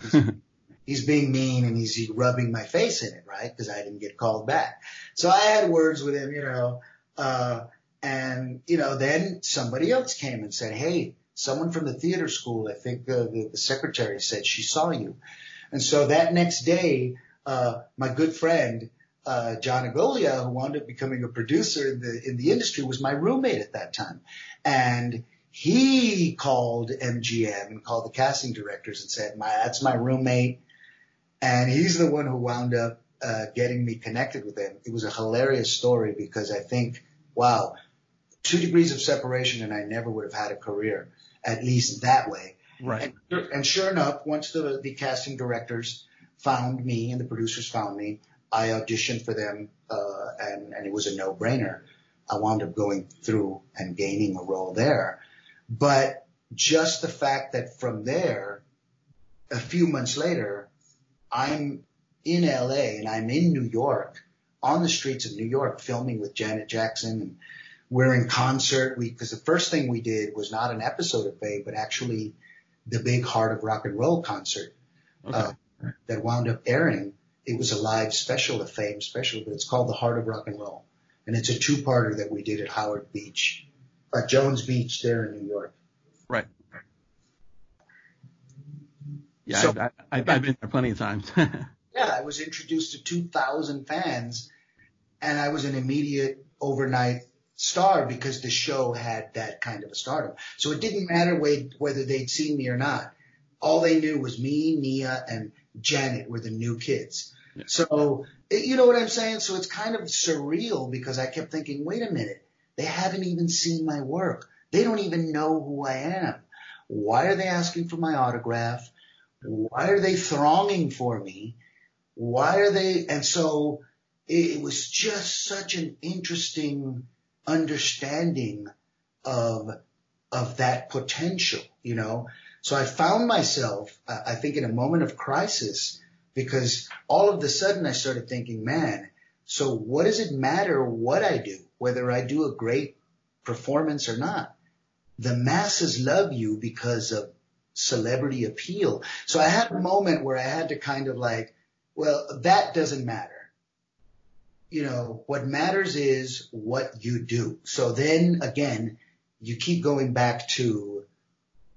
he's, he's being mean and he's rubbing my face in it, right? Cause I didn't get called back. So I had words with him, you know, uh, and you know, then somebody else came and said, Hey, someone from the theater school, I think uh, the, the secretary said she saw you. And so that next day, uh, my good friend, uh, John Agolia, who wound up becoming a producer in the, in the industry was my roommate at that time. And he called MGM and called the casting directors and said, my, that's my roommate. And he's the one who wound up uh, getting me connected with him. It was a hilarious story because I think, wow, two degrees of separation and I never would have had a career, at least that way. Right. And, and sure enough, once the, the casting directors found me and the producers found me, I auditioned for them, uh, and, and it was a no brainer. I wound up going through and gaining a role there. But just the fact that from there, a few months later, I'm in LA and I'm in New York on the streets of New York filming with Janet Jackson and we're in concert. We, cause the first thing we did was not an episode of Fame, but actually the big Heart of Rock and Roll concert, okay. uh, that wound up airing. It was a live special, a Fame special, but it's called the Heart of Rock and Roll. And it's a two-parter that we did at Howard Beach, at Jones Beach there in New York. Right. Yeah, so, I've, I've, I've been there plenty of times. yeah, I was introduced to 2,000 fans, and I was an immediate overnight star because the show had that kind of a stardom. So it didn't matter whether they'd seen me or not. All they knew was me, Nia, and Janet were the new kids. Yeah. So, you know what I'm saying? So it's kind of surreal because I kept thinking, wait a minute, they haven't even seen my work. They don't even know who I am. Why are they asking for my autograph? Why are they thronging for me? Why are they? And so it, was just such an interesting understanding of of that potential, you know. So I found myself, I think, in a moment of crisis because all of a sudden I started thinking, man, so what does it matter what I do, whether I do a great performance or not? The masses love you because of celebrity appeal. So I had a moment where I had to kind of like, well, that doesn't matter. You know, what matters is what you do. So then again, you keep going back to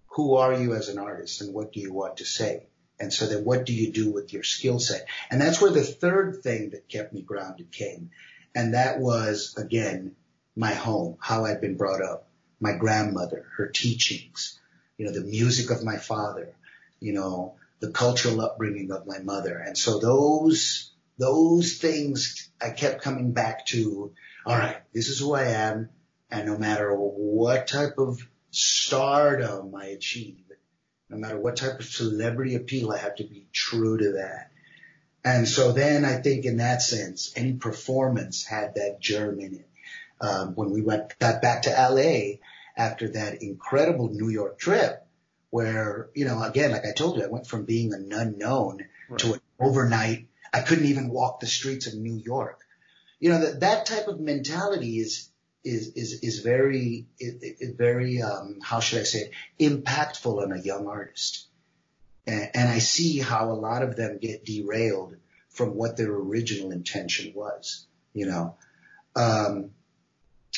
who are you as an artist and what do you want to say? And so then what do you do with your skill set? And that's where the third thing that kept me grounded came. And that was again, my home, how I'd been brought up, my grandmother, her teachings, you know, the music of my father, you know, the cultural upbringing of my mother. And so those, those things I kept coming back to, all right, this is who I am. And no matter what type of stardom I achieve, no matter what type of celebrity appeal, I have to be true to that. And so then I think in that sense, any performance had that germ in it. Um, when we went, got back to LA, after that incredible New York trip where, you know, again, like I told you, I went from being an unknown right. to an overnight. I couldn't even walk the streets of New York. You know, that, that type of mentality is, is, is, is very, is, is very, um, how should I say it, impactful on a young artist. And, and I see how a lot of them get derailed from what their original intention was, you know. Um,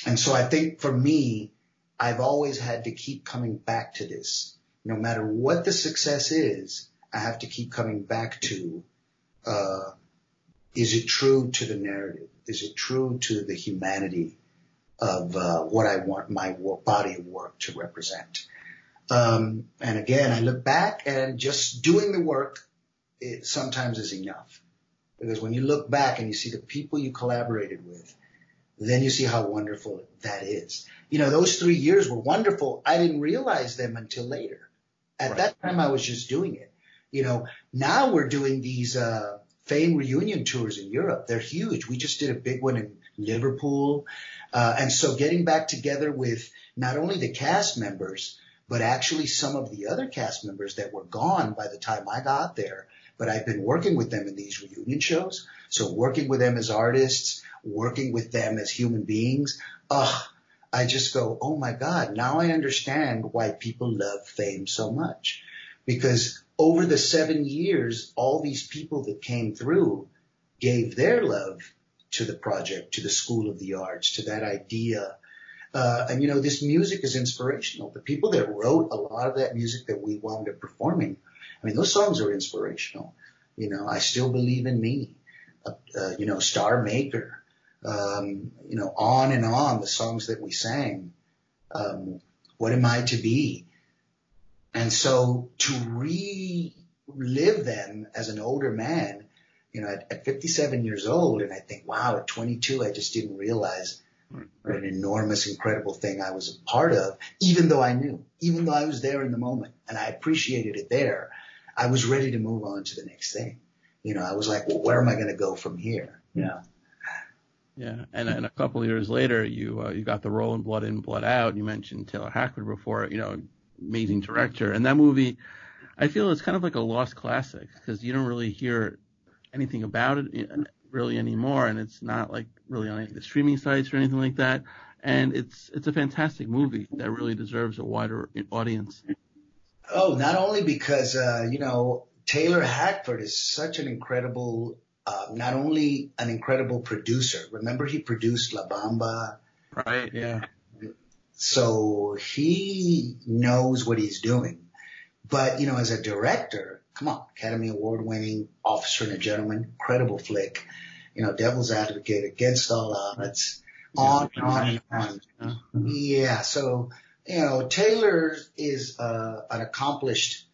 and so I think for me, I've always had to keep coming back to this. No matter what the success is, I have to keep coming back to, uh, is it true to the narrative? Is it true to the humanity of uh, what I want my body of work to represent? Um, and again, I look back and just doing the work it sometimes is enough. Because when you look back and you see the people you collaborated with, then you see how wonderful that is. You know, those three years were wonderful. I didn't realize them until later. At right. that time, I was just doing it. You know, now we're doing these, uh, fame reunion tours in Europe. They're huge. We just did a big one in Liverpool. Uh, and so getting back together with not only the cast members, but actually some of the other cast members that were gone by the time I got there. But I've been working with them in these reunion shows. So working with them as artists, working with them as human beings, ugh, I just go, oh my God, now I understand why people love fame so much. Because over the seven years, all these people that came through gave their love to the project, to the School of the Arts, to that idea. Uh, and you know, this music is inspirational. The people that wrote a lot of that music that we wound up performing, I mean, those songs are inspirational. You know, I still believe in me. Uh, uh, you know, Star Maker um, you know, on and on the songs that we sang. Um, what am I to be? And so to re live then as an older man, you know, at, at 57 years old, and I think, wow, at 22, I just didn't realize what an enormous, incredible thing I was a part of, even though I knew, even though I was there in the moment and I appreciated it there, I was ready to move on to the next thing. You know, I was like, well, where am I going to go from here? Yeah. Yeah, and, and a couple of years later, you uh, you got the role in Blood In, Blood Out. You mentioned Taylor Hackford before. You know, amazing director, and that movie, I feel it's kind of like a lost classic because you don't really hear anything about it really anymore, and it's not like really on any of the streaming sites or anything like that. And it's it's a fantastic movie that really deserves a wider audience. Oh, not only because uh, you know Taylor Hackford is such an incredible uh, not only an incredible producer. Remember, he produced La Bamba. Right. Yeah. So he knows what he's doing. But you know, as a director, come on, Academy Award winning Officer and a Gentleman, incredible flick. You know, Devil's Advocate, Against All Odds, on and on and on. Yeah. So you know, Taylor is uh, an accomplished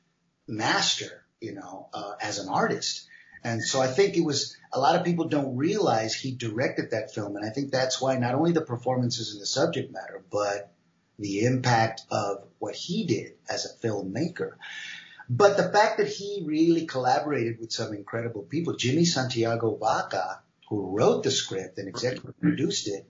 master. You know, uh, as an artist. And so I think it was a lot of people don't realize he directed that film. And I think that's why not only the performances and the subject matter, but the impact of what he did as a filmmaker. But the fact that he really collaborated with some incredible people, Jimmy Santiago Baca, who wrote the script and executive produced it,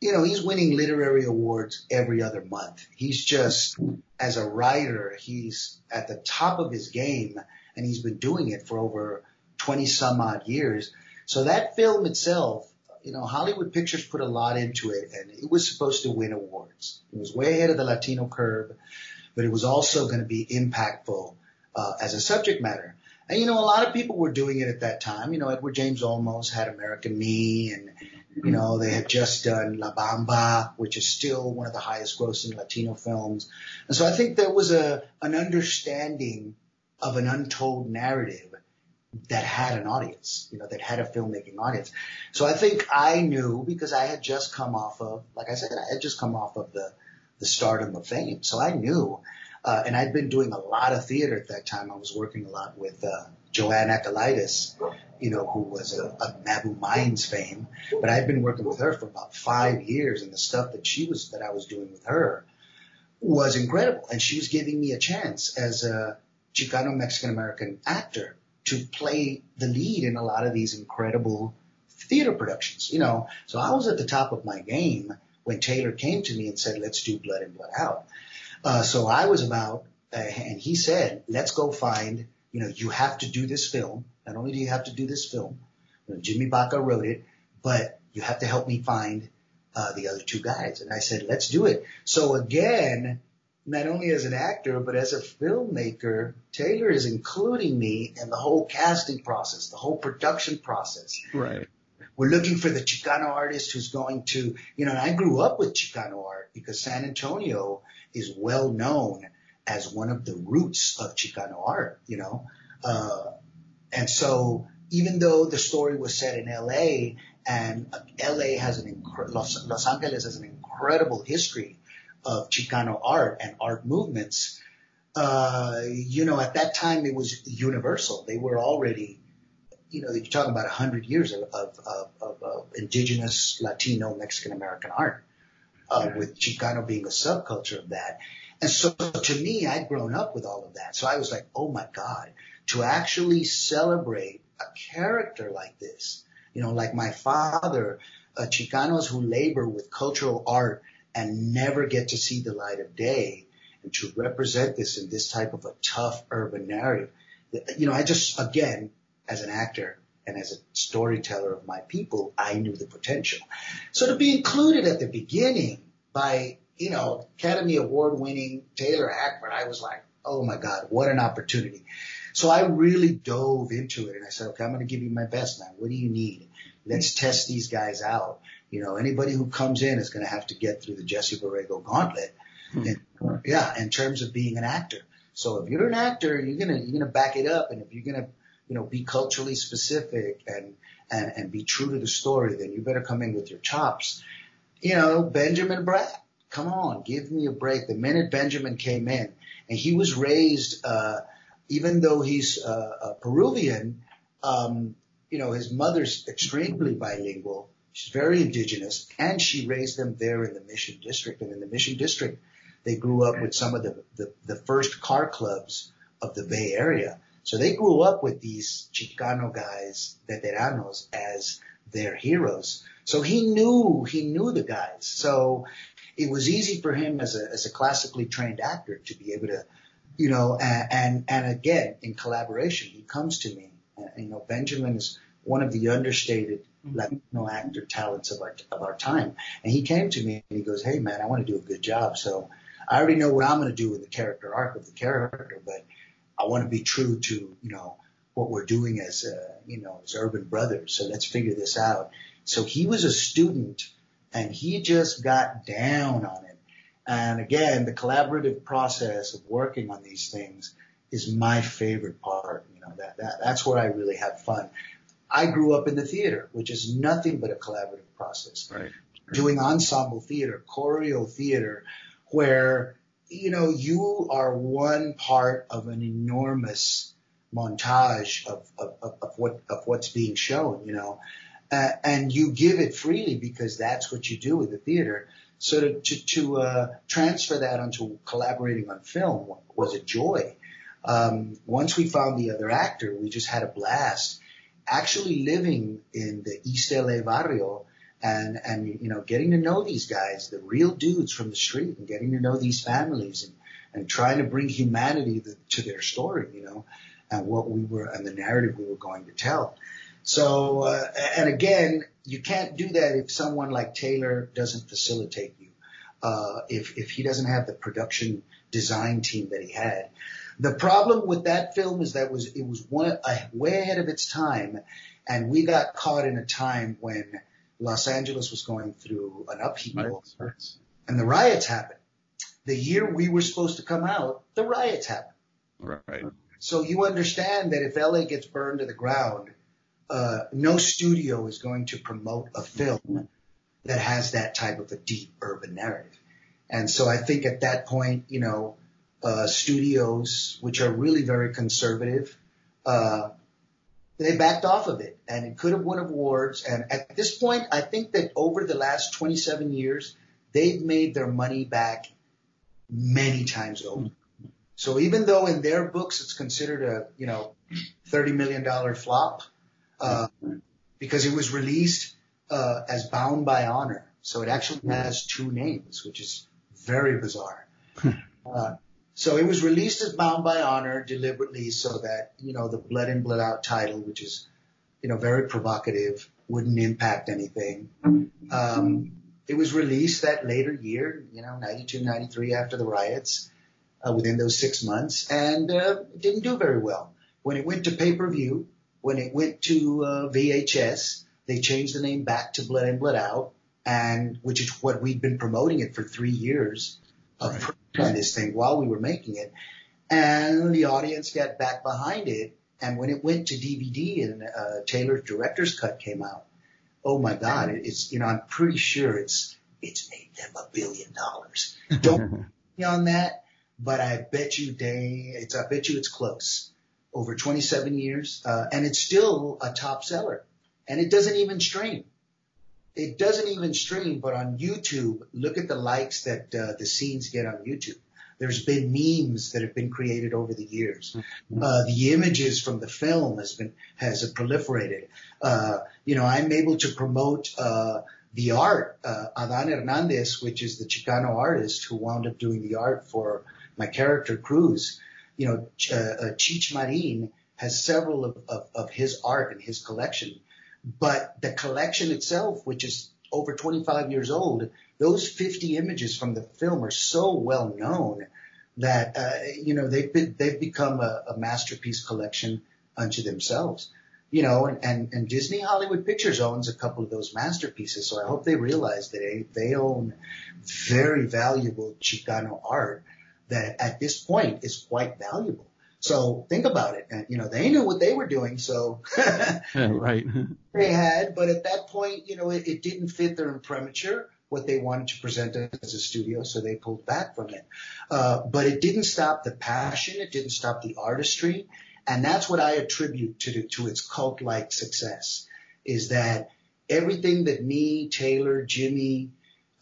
you know, he's winning literary awards every other month. He's just, as a writer, he's at the top of his game and he's been doing it for over 20 some odd years. So that film itself, you know, Hollywood Pictures put a lot into it and it was supposed to win awards. It was way ahead of the Latino curve, but it was also going to be impactful uh, as a subject matter. And you know, a lot of people were doing it at that time. You know, Edward James Olmos had American Me and you know, they had just done La Bamba, which is still one of the highest grossing Latino films. And so I think there was a, an understanding of an untold narrative that had an audience, you know, that had a filmmaking audience. So I think I knew because I had just come off of, like I said, I had just come off of the, the stardom of fame. So I knew, uh, and I'd been doing a lot of theater at that time. I was working a lot with, uh, Joanne Akalaitis, you know, who was a, a Mabou Mines fame, but I'd been working with her for about five years and the stuff that she was, that I was doing with her was incredible. And she was giving me a chance as a Chicano Mexican American actor to play the lead in a lot of these incredible theater productions, you know. So I was at the top of my game when Taylor came to me and said, let's do Blood In Blood Out. Uh, so I was about, uh, and he said, let's go find, you know, you have to do this film. Not only do you have to do this film, you know, Jimmy Baca wrote it, but you have to help me find uh, the other two guys. And I said, let's do it. So again, not only as an actor, but as a filmmaker, Taylor is including me in the whole casting process, the whole production process. Right. We're looking for the Chicano artist who's going to, you know, I grew up with Chicano art because San Antonio is well known as one of the roots of Chicano art, you know. Uh, and so even though the story was set in LA and LA has an, incre- Los, Los Angeles has an incredible history of Chicano art and art movements, uh, you know, at that time it was universal. They were already, you know, you're talking about a hundred years of, of, of, of, indigenous Latino Mexican American art, uh, with Chicano being a subculture of that. And so to me, I'd grown up with all of that. So I was like, oh my God, to actually celebrate a character like this, you know, like my father, uh, Chicanos who labor with cultural art and never get to see the light of day and to represent this in this type of a tough urban narrative. You know, I just, again, as an actor and as a storyteller of my people, I knew the potential. So to be included at the beginning by, you know, Academy Award winning Taylor Hackford, I was like, oh my God, what an opportunity. So I really dove into it and I said, okay, I'm going to give you my best, man. What do you need? Let's test these guys out. You know, anybody who comes in is going to have to get through the Jesse Borrego gauntlet. Hmm. And, yeah, in terms of being an actor. So if you're an actor, and you're gonna you're gonna back it up, and if you're gonna you know be culturally specific and and and be true to the story, then you better come in with your chops. You know, Benjamin Bratt, come on, give me a break. The minute Benjamin came in, and he was raised uh, even though he's uh, a Peruvian, um, you know, his mother's extremely bilingual. She's very indigenous, and she raised them there in the Mission District. And in the Mission District, they grew up with some of the, the, the first car clubs of the Bay Area. So they grew up with these Chicano guys, veteranos, as their heroes. So he knew, he knew the guys. So it was easy for him as a, as a classically trained actor to be able to, you know, and, and, and again, in collaboration, he comes to me, and, you know, Benjamin is one of the understated Latino actor talents of our, of our time. And he came to me and he goes, Hey man, I want to do a good job. So I already know what I'm going to do with the character arc of the character, but I want to be true to, you know, what we're doing as, uh, you know, as urban brothers. So let's figure this out. So he was a student and he just got down on it. And again, the collaborative process of working on these things is my favorite part. You know, that, that, that's where I really have fun. I grew up in the theater, which is nothing but a collaborative process. Right. Doing ensemble theater, choreo theater, where, you know, you are one part of an enormous montage of, of, of, of what, of what's being shown, you know, uh, and you give it freely because that's what you do in the theater. So to, to, to uh, transfer that onto collaborating on film was a joy. Um, once we found the other actor, we just had a blast actually living in the East LA barrio and, and, you know, getting to know these guys, the real dudes from the street and getting to know these families and, and trying to bring humanity to, to their story, you know, and what we were, and the narrative we were going to tell. So, uh, and again, you can't do that if someone like Taylor doesn't facilitate you. Uh, if, if he doesn't have the production design team that he had. The problem with that film is that was it was one uh, way ahead of its time, and we got caught in a time when Los Angeles was going through an upheaval, right. and the riots happened. The year we were supposed to come out, the riots happened. Right. So you understand that if LA gets burned to the ground, uh, no studio is going to promote a film that has that type of a deep urban narrative. And so I think at that point, you know, uh, studios, which are really very conservative, uh, they backed off of it and it could have won awards. And at this point, I think that over the last 27 years, they've made their money back many times over. So even though in their books it's considered a, you know, $30 million flop, uh, because it was released, uh, as Bound by Honor. So it actually has two names, which is very bizarre. Uh, so it was released as Bound by Honor deliberately so that, you know, the blood in, blood out title, which is, you know, very provocative, wouldn't impact anything. Um, it was released that later year, you know, 92, 93 after the riots, uh, within those six months, and uh, it didn't do very well. When it went to pay-per-view, when it went to uh, VHS, they changed the name back to Blood in, Blood Out, and which is what we'd been promoting it for three years of right. This thing while we were making it. And the audience got back behind it. And when it went to DVD and uh, Taylor's director's cut came out, oh my God, it's, you know, I'm pretty sure it's, it's made them a billion dollars. Don't be on that, but I bet you they, it's, I bet you it's close over 27 years. Uh, and it's still a top seller and it doesn't even stream it doesn't even stream, but on YouTube, look at the likes that uh, the scenes get on YouTube. There's been memes that have been created over the years. Mm-hmm. Uh, the images from the film has been has proliferated. Uh, you know, I'm able to promote uh, the art. Uh, Adan Hernandez, which is the Chicano artist who wound up doing the art for my character Cruz. You know, Ch- uh, uh, Cheech Marin has several of, of, of his art in his collection but the collection itself, which is over 25 years old, those 50 images from the film are so well known that uh, you know they've been, they've become a, a masterpiece collection unto themselves. You know, and, and, and Disney Hollywood Pictures owns a couple of those masterpieces, so I hope they realize that they, they own very valuable Chicano art that at this point is quite valuable. So think about it. And, you know, they knew what they were doing. So yeah, right. they had, but at that point, you know, it, it didn't fit their imprimatur, what they wanted to present as a studio, so they pulled back from it. Uh, but it didn't stop the passion. It didn't stop the artistry. And that's what I attribute to, the, to its cult-like success is that everything that me, Taylor, Jimmy,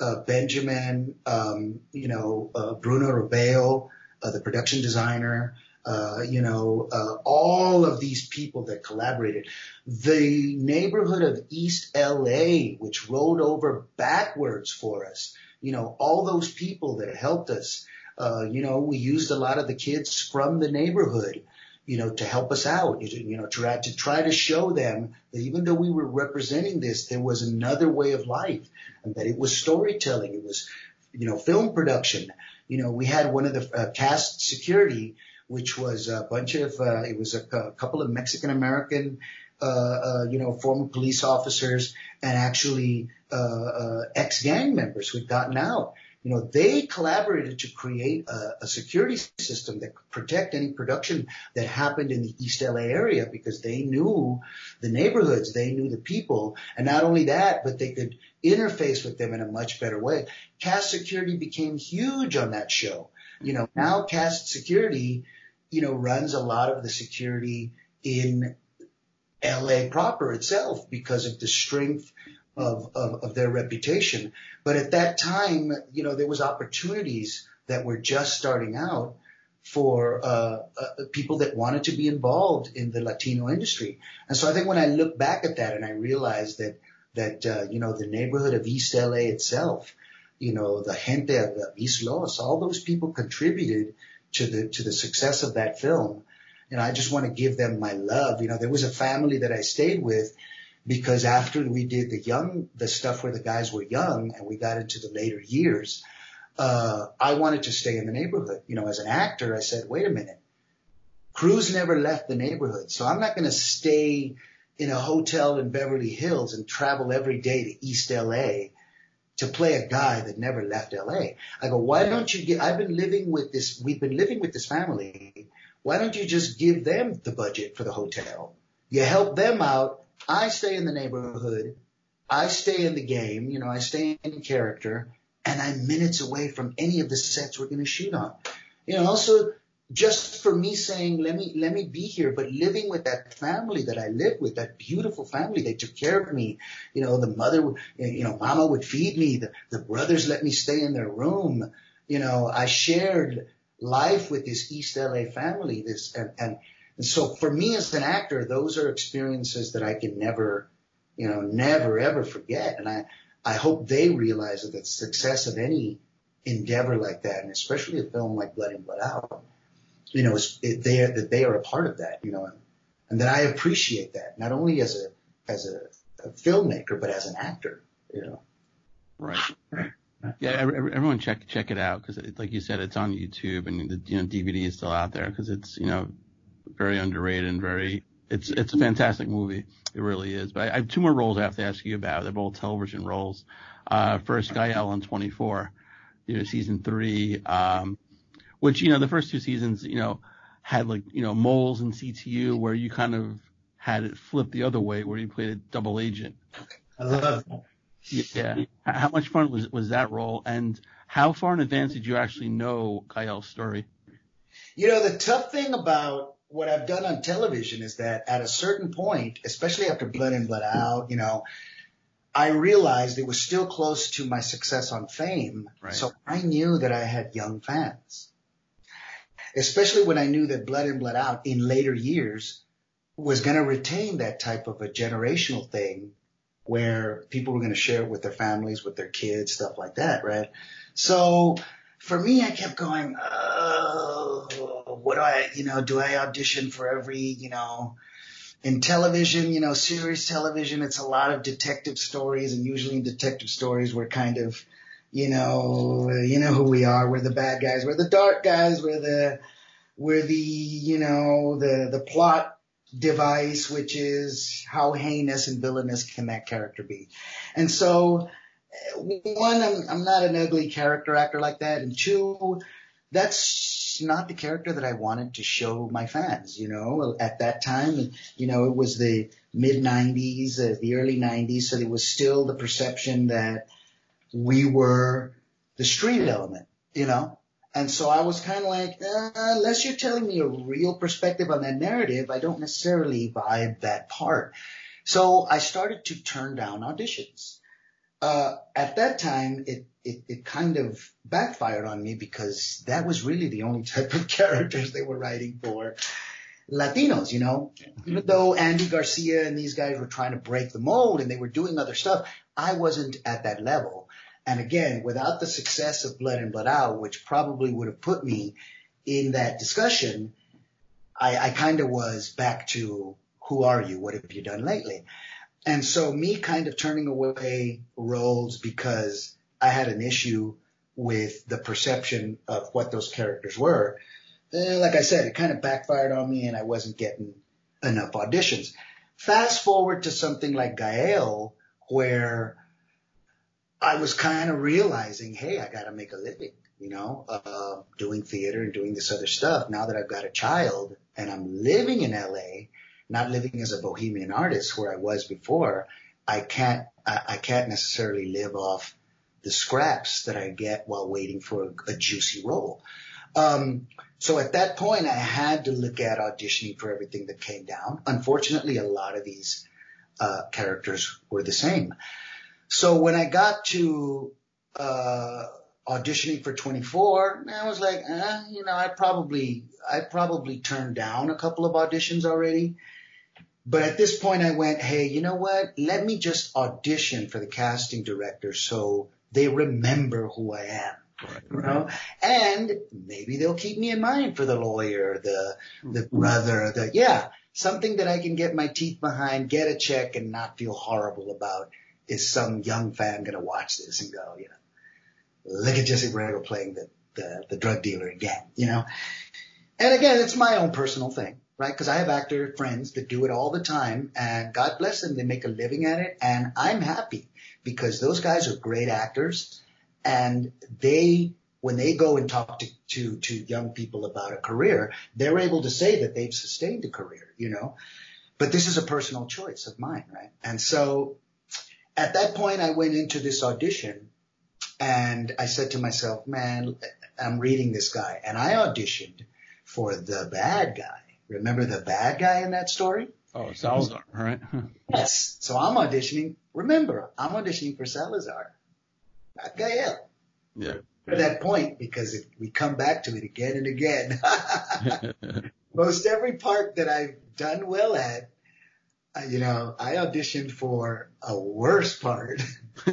uh, Benjamin, um, you know, uh, Bruno Rubeo, uh, the production designer, uh, you know, uh, all of these people that collaborated. The neighborhood of East LA, which rolled over backwards for us, you know, all those people that helped us, uh, you know, we used a lot of the kids from the neighborhood, you know, to help us out, you know, try to try to show them that even though we were representing this, there was another way of life and that it was storytelling. It was, you know, film production. You know, we had one of the uh, cast security, which was a bunch of, uh, it was a, a couple of Mexican American, uh, uh, you know, former police officers and actually, uh, uh, ex gang members who'd gotten out. You know, they collaborated to create a, a security system that could protect any production that happened in the East LA area because they knew the neighborhoods, they knew the people, and not only that, but they could interface with them in a much better way. Cast security became huge on that show. You know, now cast security, you know, runs a lot of the security in LA proper itself because of the strength of, of, of their reputation. But at that time, you know, there was opportunities that were just starting out for uh, uh, people that wanted to be involved in the Latino industry. And so I think when I look back at that and I realize that that uh, you know the neighborhood of East LA itself, you know the gente of East Los, all those people contributed to the to the success of that film. And I just want to give them my love. You know, there was a family that I stayed with because after we did the young, the stuff where the guys were young and we got into the later years, uh, I wanted to stay in the neighborhood. You know, as an actor, I said, wait a minute. Cruz never left the neighborhood. So I'm not going to stay in a hotel in Beverly Hills and travel every day to East LA to play a guy that never left LA. I go, why don't you get, I've been living with this, we've been living with this family. Why don't you just give them the budget for the hotel? You help them out I stay in the neighborhood. I stay in the game. You know, I stay in character and I'm minutes away from any of the sets we're going to shoot on. You know, also just for me saying, let me, let me be here, but living with that family that I lived with, that beautiful family, they took care of me. You know, the mother, you know, mama would feed me. The, the brothers let me stay in their room. You know, I shared life with this East LA family, this, and, and and so for me as an actor, those are experiences that I can never, you know, never ever forget. And I, I hope they realize that the success of any endeavor like that, and especially a film like Blood In Blood Out, you know, is it, they are, that they are a part of that, you know, and, and that I appreciate that not only as a, as a, a filmmaker, but as an actor, you know. Right. Yeah, everyone check check it out because, like you said, it's on YouTube and the you know DVD is still out there because it's you know very underrated and very it's it's a fantastic movie. It really is. But I, I have two more roles I have to ask you about. They're both television roles. Uh, first, Gael on 24, you know, season three, um, which you know the first two seasons, you know, had like you know moles and CTU where you kind of had it flip the other way where you played a double agent. I love that. Yeah. How much fun was was that role, and how far in advance did you actually know Gael's story? You know, the tough thing about what I've done on television is that at a certain point, especially after Blood In Blood Out, you know, I realized it was still close to my success on fame. Right. So I knew that I had young fans. Especially when I knew that Blood In Blood Out in later years was going to retain that type of a generational thing where people were going to share it with their families, with their kids, stuff like that, right? So for me, I kept going, oh, what do I, you know, do I audition for every, you know, in television, you know, series television, it's a lot of detective stories and usually in detective stories, we're kind of, you know, you know who we are. We're the bad guys. We're the dark guys. We're the, we're the, you know, the, the plot device, which is how heinous and villainous can that character be. And so one, I'm, I'm not an ugly character actor like that, and two, that's not the character that I wanted to show my fans. You know, at that time, you know, it was the mid '90s, uh, the early '90s, so there was still the perception that we were the street element, you know? And so I was kind of like, uh, unless you're telling me a real perspective on that narrative, I don't necessarily vibe that part. So I started to turn down auditions. Uh, at that time, it, it, it kind of backfired on me because that was really the only type of characters they were writing for Latinos, you know, even though Andy Garcia and these guys were trying to break the mold and they were doing other stuff, I wasn't at that level. And again, without the success of Blood In Blood Out, which probably would have put me in that discussion, I, I kind of was back to who are you? What have you done lately? And so me kind of turning away roles because I had an issue with the perception of what those characters were. Eh, like I said, it kind of backfired on me and I wasn't getting enough auditions. Fast forward to something like Gael, where I was kind of realizing, hey, I got to make a living, you know, uh, doing theater and doing this other stuff. Now that I've got a child and I'm living in LA, not living as a bohemian artist where I was before, I can't, I, I can't necessarily live off the scraps that I get while waiting for a, a juicy role. Um, so at that point, I had to look at auditioning for everything that came down. Unfortunately, a lot of these uh, characters were the same. So when I got to uh, auditioning for 24, I was like, eh, you know, I probably I probably turned down a couple of auditions already. But at this point, I went, hey, you know what? Let me just audition for the casting director so they remember who I am. Right, you know, and maybe they'll keep me in mind for the lawyer, the the brother, the yeah, something that I can get my teeth behind, get a check, and not feel horrible about. Is some young fan going to watch this and go, you know, look at Jesse Borrego playing the, the the drug dealer again, you know? And again, it's my own personal thing right? Because I have actor friends that do it all the time, and God bless them, they make a living at it, and I'm happy because those guys are great actors, and they when they go and talk to, to to young people about a career, they're able to say that they've sustained a career, you know. But this is a personal choice of mine, right? And so at that point, I went into this audition, and I said to myself, "Man, I'm reading this guy," and I auditioned for the bad guy Remember the bad guy in that story? Oh, Salazar, right? yes. So I'm auditioning. Remember, I'm auditioning for Salazar, not Gael. Yeah. For that point, because if we come back to it again and again, most every part that I've done well at, you know, I auditioned for a worse part.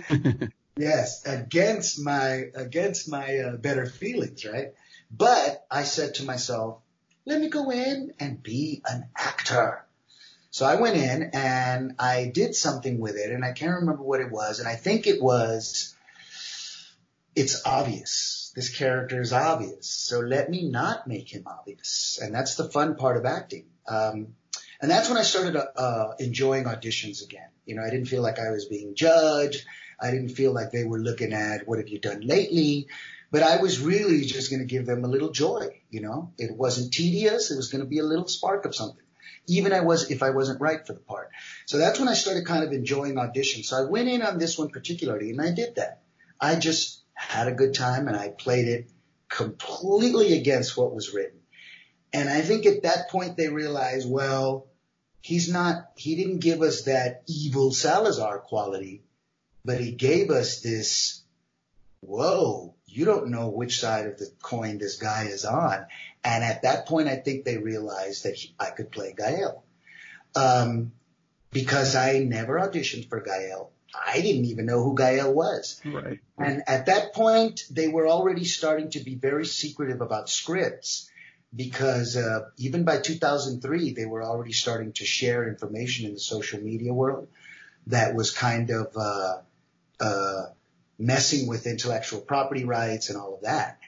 yes, against my against my uh, better feelings, right? But I said to myself, let me go in and be an actor. So I went in and I did something with it and I can't remember what it was. And I think it was, it's obvious. This character is obvious. So let me not make him obvious. And that's the fun part of acting. Um, and that's when I started uh, enjoying auditions again. You know, I didn't feel like I was being judged. I didn't feel like they were looking at what have you done lately. But I was really just going to give them a little joy. You know, it wasn't tedious. It was going to be a little spark of something. Even I was, if I wasn't right for the part. So that's when I started kind of enjoying auditions. So I went in on this one particularly and I did that. I just had a good time and I played it completely against what was written. And I think at that point they realized, well, he's not, he didn't give us that evil Salazar quality, but he gave us this, whoa, you don't know which side of the coin this guy is on. And at that point, I think they realized that he, I could play Gael. Um, because I never auditioned for Gael. I didn't even know who Gael was. Right. And at that point, they were already starting to be very secretive about scripts because uh, even by 2003, they were already starting to share information in the social media world that was kind of uh, uh, messing with intellectual property rights and all of that.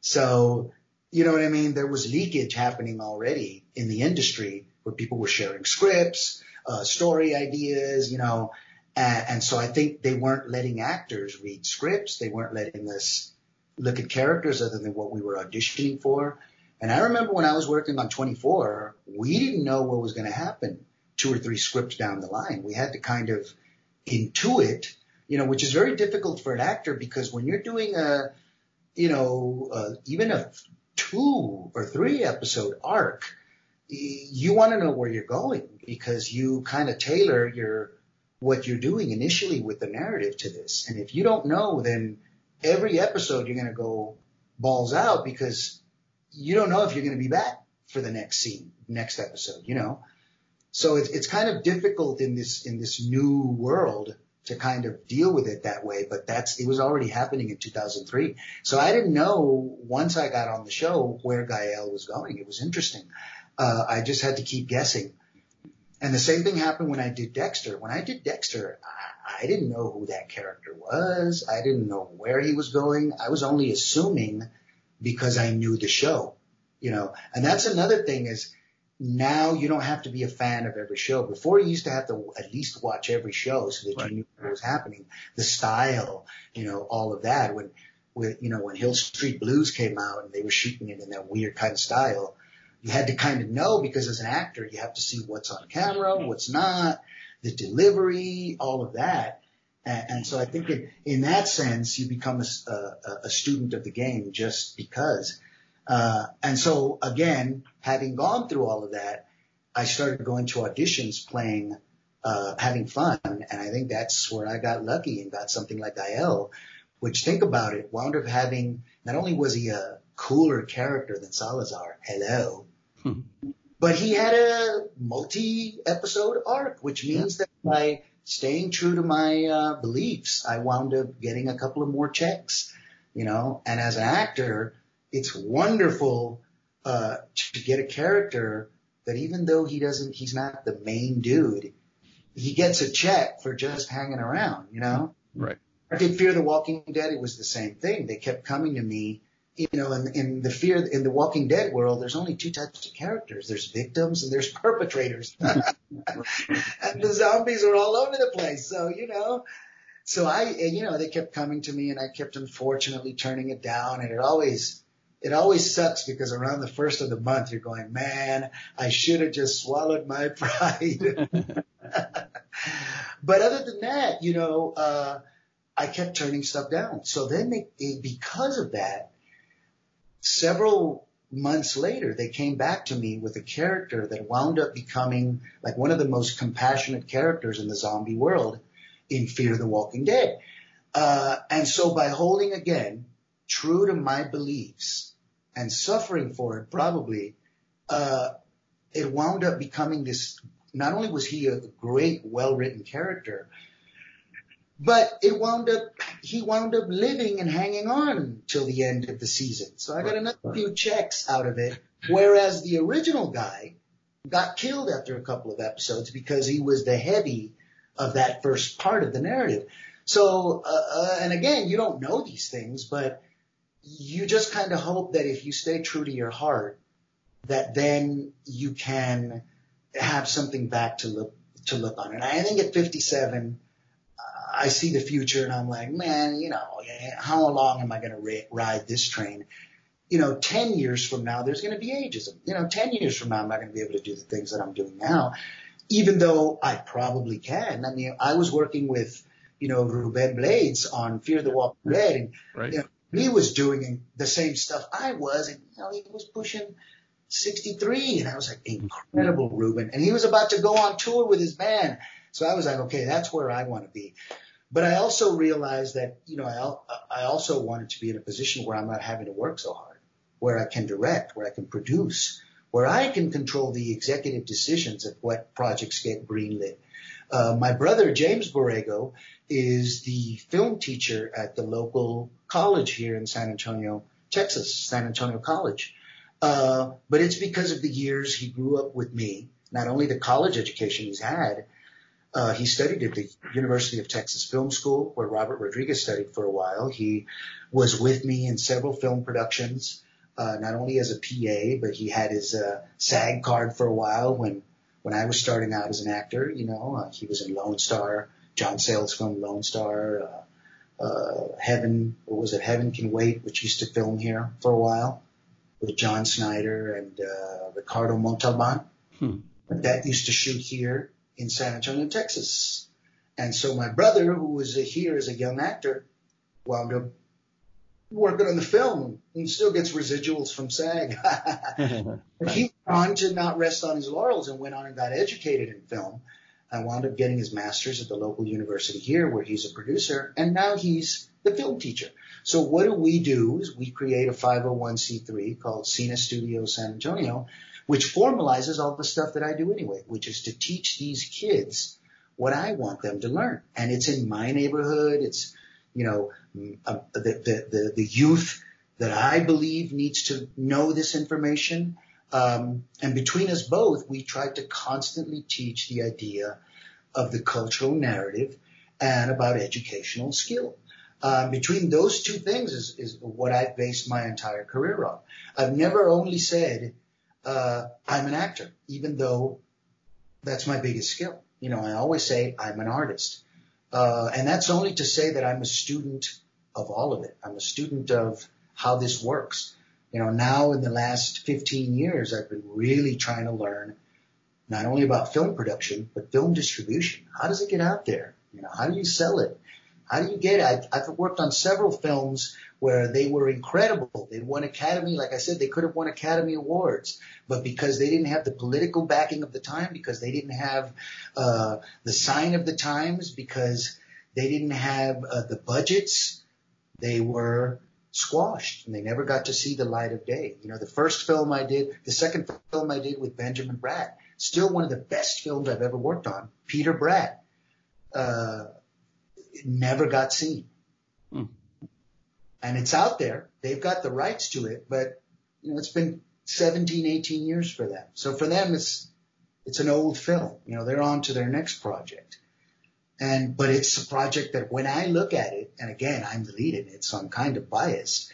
So, you know what I mean? There was leakage happening already in the industry where people were sharing scripts, uh, story ideas, you know, and, and so I think they weren't letting actors read scripts. They weren't letting us look at characters other than what we were auditioning for. And I remember when I was working on 24, we didn't know what was going to happen two or three scripts down the line. We had to kind of intuit you know, which is very difficult for an actor because when you're doing a, you know, uh, even a two or three episode arc, you want to know where you're going because you kind of tailor your what you're doing initially with the narrative to this. And if you don't know, then every episode you're going to go balls out because you don't know if you're going to be back for the next scene, next episode, you know? So it's, it's kind of difficult in this, in this new world to kind of deal with it that way, but that's, it was already happening in 2003. So I didn't know once I got on the show where Gael was going. It was interesting. Uh, I just had to keep guessing. And the same thing happened when I did Dexter. When I did Dexter, I, I didn't know who that character was. I didn't know where he was going. I was only assuming because I knew the show, you know, and that's another thing is now you don't have to be a fan of every show. Before you used to have to at least watch every show so that right. you knew what was happening, the style, you know, all of that. When, with, you know, when Hill Street Blues came out and they were shooting it in that weird kind of style, you had to kind of know because as an actor, you have to see what's on camera, mm-hmm. what's not, the delivery, all of that. And, and so I think in, in that sense, you become a, a, a student of the game just because. Uh, and so again, having gone through all of that, I started going to auditions playing, uh, having fun. And I think that's where I got lucky and got something like Gael, which think about it, wound up having, not only was he a cooler character than Salazar, hello, hmm. but he had a multi episode arc, which means that by staying true to my uh, beliefs, I wound up getting a couple of more checks, you know, and as an actor, it's wonderful uh, to get a character that even though he doesn't, he's not the main dude, he gets a check for just hanging around, you know? Right. I did Fear the Walking Dead. It was the same thing. They kept coming to me, you know, in, in the Fear, in the Walking Dead world, there's only two types of characters. There's victims and there's perpetrators. and the zombies are all over the place. So, you know, so I, you know, they kept coming to me and I kept unfortunately turning it down and it always, it always sucks because around the first of the month you're going, man, I should have just swallowed my pride. but other than that, you know, uh, I kept turning stuff down. So then they, because of that, several months later, they came back to me with a character that wound up becoming like one of the most compassionate characters in the zombie world in Fear the Walking Dead. Uh, and so by holding again true to my beliefs and suffering for it, probably, uh, it wound up becoming this. Not only was he a great, well-written character, but it wound up, he wound up living and hanging on till the end of the season. So I got another few checks out of it. Whereas the original guy got killed after a couple of episodes because he was the heavy of that first part of the narrative. So, uh, uh, and again, you don't know these things, but you just kind of hope that if you stay true to your heart, that then you can have something back to look to look on. And I think at 57, uh, I see the future, and I'm like, man, you know, how long am I going to ride this train? You know, 10 years from now, there's going to be ageism. You know, 10 years from now, I'm not going to be able to do the things that I'm doing now, even though I probably can. I mean, I was working with, you know, Ruben Blades on Fear the Walking Dead, and right. you know, he was doing the same stuff I was, and you know, he was pushing 63, and I was like, incredible, Ruben. And he was about to go on tour with his band. So I was like, okay, that's where I want to be. But I also realized that, you know, I, I also wanted to be in a position where I'm not having to work so hard, where I can direct, where I can produce, where I can control the executive decisions of what projects get greenlit. Uh, my brother, James Borrego, is the film teacher at the local college here in San Antonio, Texas, San Antonio College. Uh, but it's because of the years he grew up with me, not only the college education he's had, uh, he studied at the University of Texas Film School, where Robert Rodriguez studied for a while. He was with me in several film productions, uh, not only as a PA, but he had his uh, SAG card for a while when when I was starting out as an actor. You know, uh, he was in Lone Star, John Sayles' film Lone Star, uh, uh, Heaven, or was it Heaven Can Wait, which used to film here for a while with John Snyder and uh, Ricardo Montalban. Hmm. That used to shoot here in San Antonio, Texas. And so my brother, who was here as a young actor, wound up working on the film and still gets residuals from SAG. he went on to not rest on his laurels and went on and got educated in film and wound up getting his master's at the local university here where he's a producer and now he's the film teacher. So what do we do is we create a 501c3 called Cine Studio San Antonio, which formalizes all the stuff that I do anyway, which is to teach these kids what I want them to learn. And it's in my neighborhood. It's, you know, the, the, the, the youth that I believe needs to know this information. Um, and between us both, we try to constantly teach the idea of the cultural narrative and about educational skill. Um, between those two things is, is what I've based my entire career on. I've never only said uh, I'm an actor, even though that's my biggest skill. You know, I always say I'm an artist, uh, and that's only to say that I'm a student of all of it. I'm a student of how this works. You know, now in the last 15 years, I've been really trying to learn not only about film production, but film distribution. How does it get out there? You know, how do you sell it? How do you get it? I, I've worked on several films where they were incredible. They'd won Academy, like I said, they could have won Academy Awards, but because they didn't have the political backing of the time, because they didn't have uh, the sign of the times, because they didn't have uh, the budgets, they were squashed and they never got to see the light of day. You know, the first film I did, the second film I did with Benjamin Bratt, still one of the best films I've ever worked on. Peter Bratt, uh, never got seen. Hmm. And it's out there. They've got the rights to it, but you know, it's been 17, 18 years for them. So for them, it's, it's an old film. You know, they're on to their next project. And, but it's a project that when I look at it, and again, I'm the lead in it, so I'm kind of biased.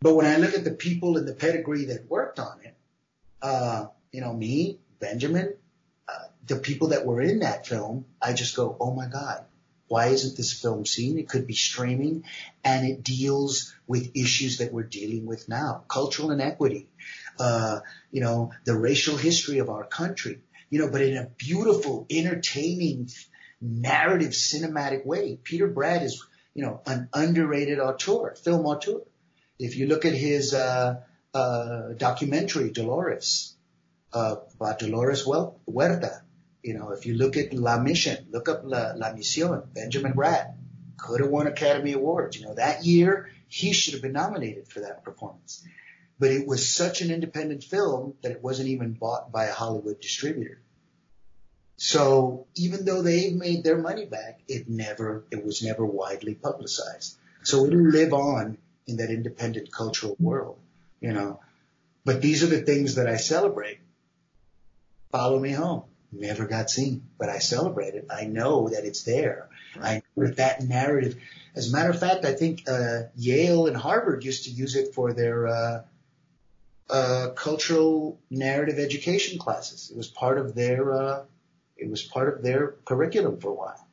But when I look at the people and the pedigree that worked on it, uh, you know, me, Benjamin, uh, the people that were in that film, I just go, oh my God, why isn't this film seen? It could be streaming and it deals with issues that we're dealing with now. Cultural inequity, uh, you know, the racial history of our country, you know, but in a beautiful, entertaining, narrative, cinematic way. Peter Bratt is, you know, an underrated auteur, film auteur. If you look at his, uh, uh, documentary, Dolores, uh, about Dolores Well Huerta, you know, if you look at La Mission, look up La, La Misión, Benjamin Bratt could have won Academy Awards. You know, that year he should have been nominated for that performance. But it was such an independent film that it wasn't even bought by a Hollywood distributor. So even though they made their money back, it never, it was never widely publicized. So it'll live on in that independent cultural world, you know. But these are the things that I celebrate. Follow me home never got seen, but I celebrate it. I know that it's there. Right. I know that that narrative. As a matter of fact, I think uh, Yale and Harvard used to use it for their uh, uh, cultural narrative education classes. It was part of their uh, it was part of their curriculum for a while.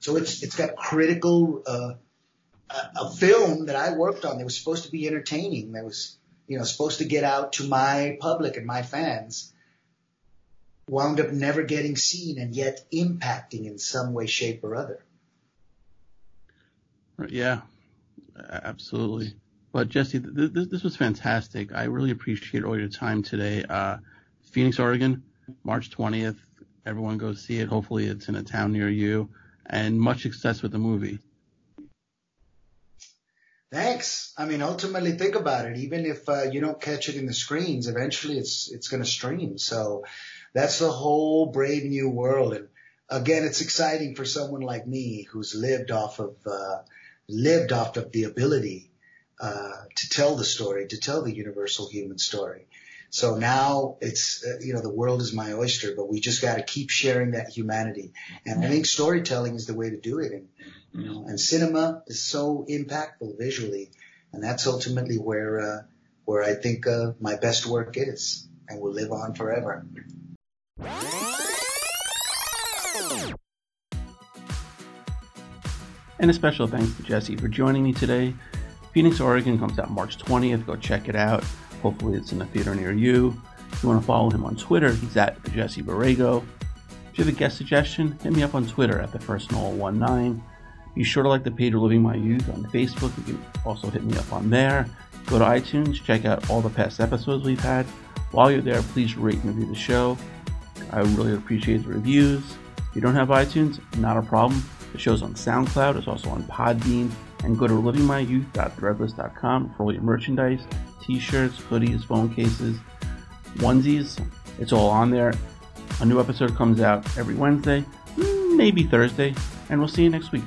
So it's it's got critical uh, a, a film that I worked on that was supposed to be entertaining. That was you know supposed to get out to my public and my fans wound up never getting seen and yet impacting in some way, shape, or other. Yeah, absolutely. But Jesse, th- th- this was fantastic. I really appreciate all your time today. Uh, Phoenix, Oregon, March 20th. Everyone go see it. Hopefully, it's in a town near you. And much success with the movie. Thanks. I mean, ultimately, think about it. Even if uh, you don't catch it in the screens, eventually it's it's going to stream. So that's the whole brave new world. And again, it's exciting for someone like me who's lived off of, uh, lived off of the ability, uh, to tell the story, to tell the universal human story. So now it's, uh, you know, the world is my oyster, but we just got to keep sharing that humanity. And I think storytelling is the way to do it. And, you know, and cinema is so impactful visually. And that's ultimately where, uh, where I think, uh, my best work is and will live on forever. And a special thanks to Jesse for joining me today. Phoenix, Oregon comes out March 20th. Go check it out. Hopefully, it's in a theater near you. If you want to follow him on Twitter, he's at Jesse Borrego. If you have a guest suggestion, hit me up on Twitter at the first Noel19. Be sure to like the page Living My Youth on Facebook. You can also hit me up on there. Go to iTunes, check out all the past episodes we've had. While you're there, please rate and review the show. I really appreciate the reviews. If you don't have iTunes, not a problem. The show's on SoundCloud, it's also on Podbean, and go to livingmyyouth.threadless.com for all your merchandise, t-shirts, hoodies, phone cases, onesies. It's all on there. A new episode comes out every Wednesday, maybe Thursday, and we'll see you next week.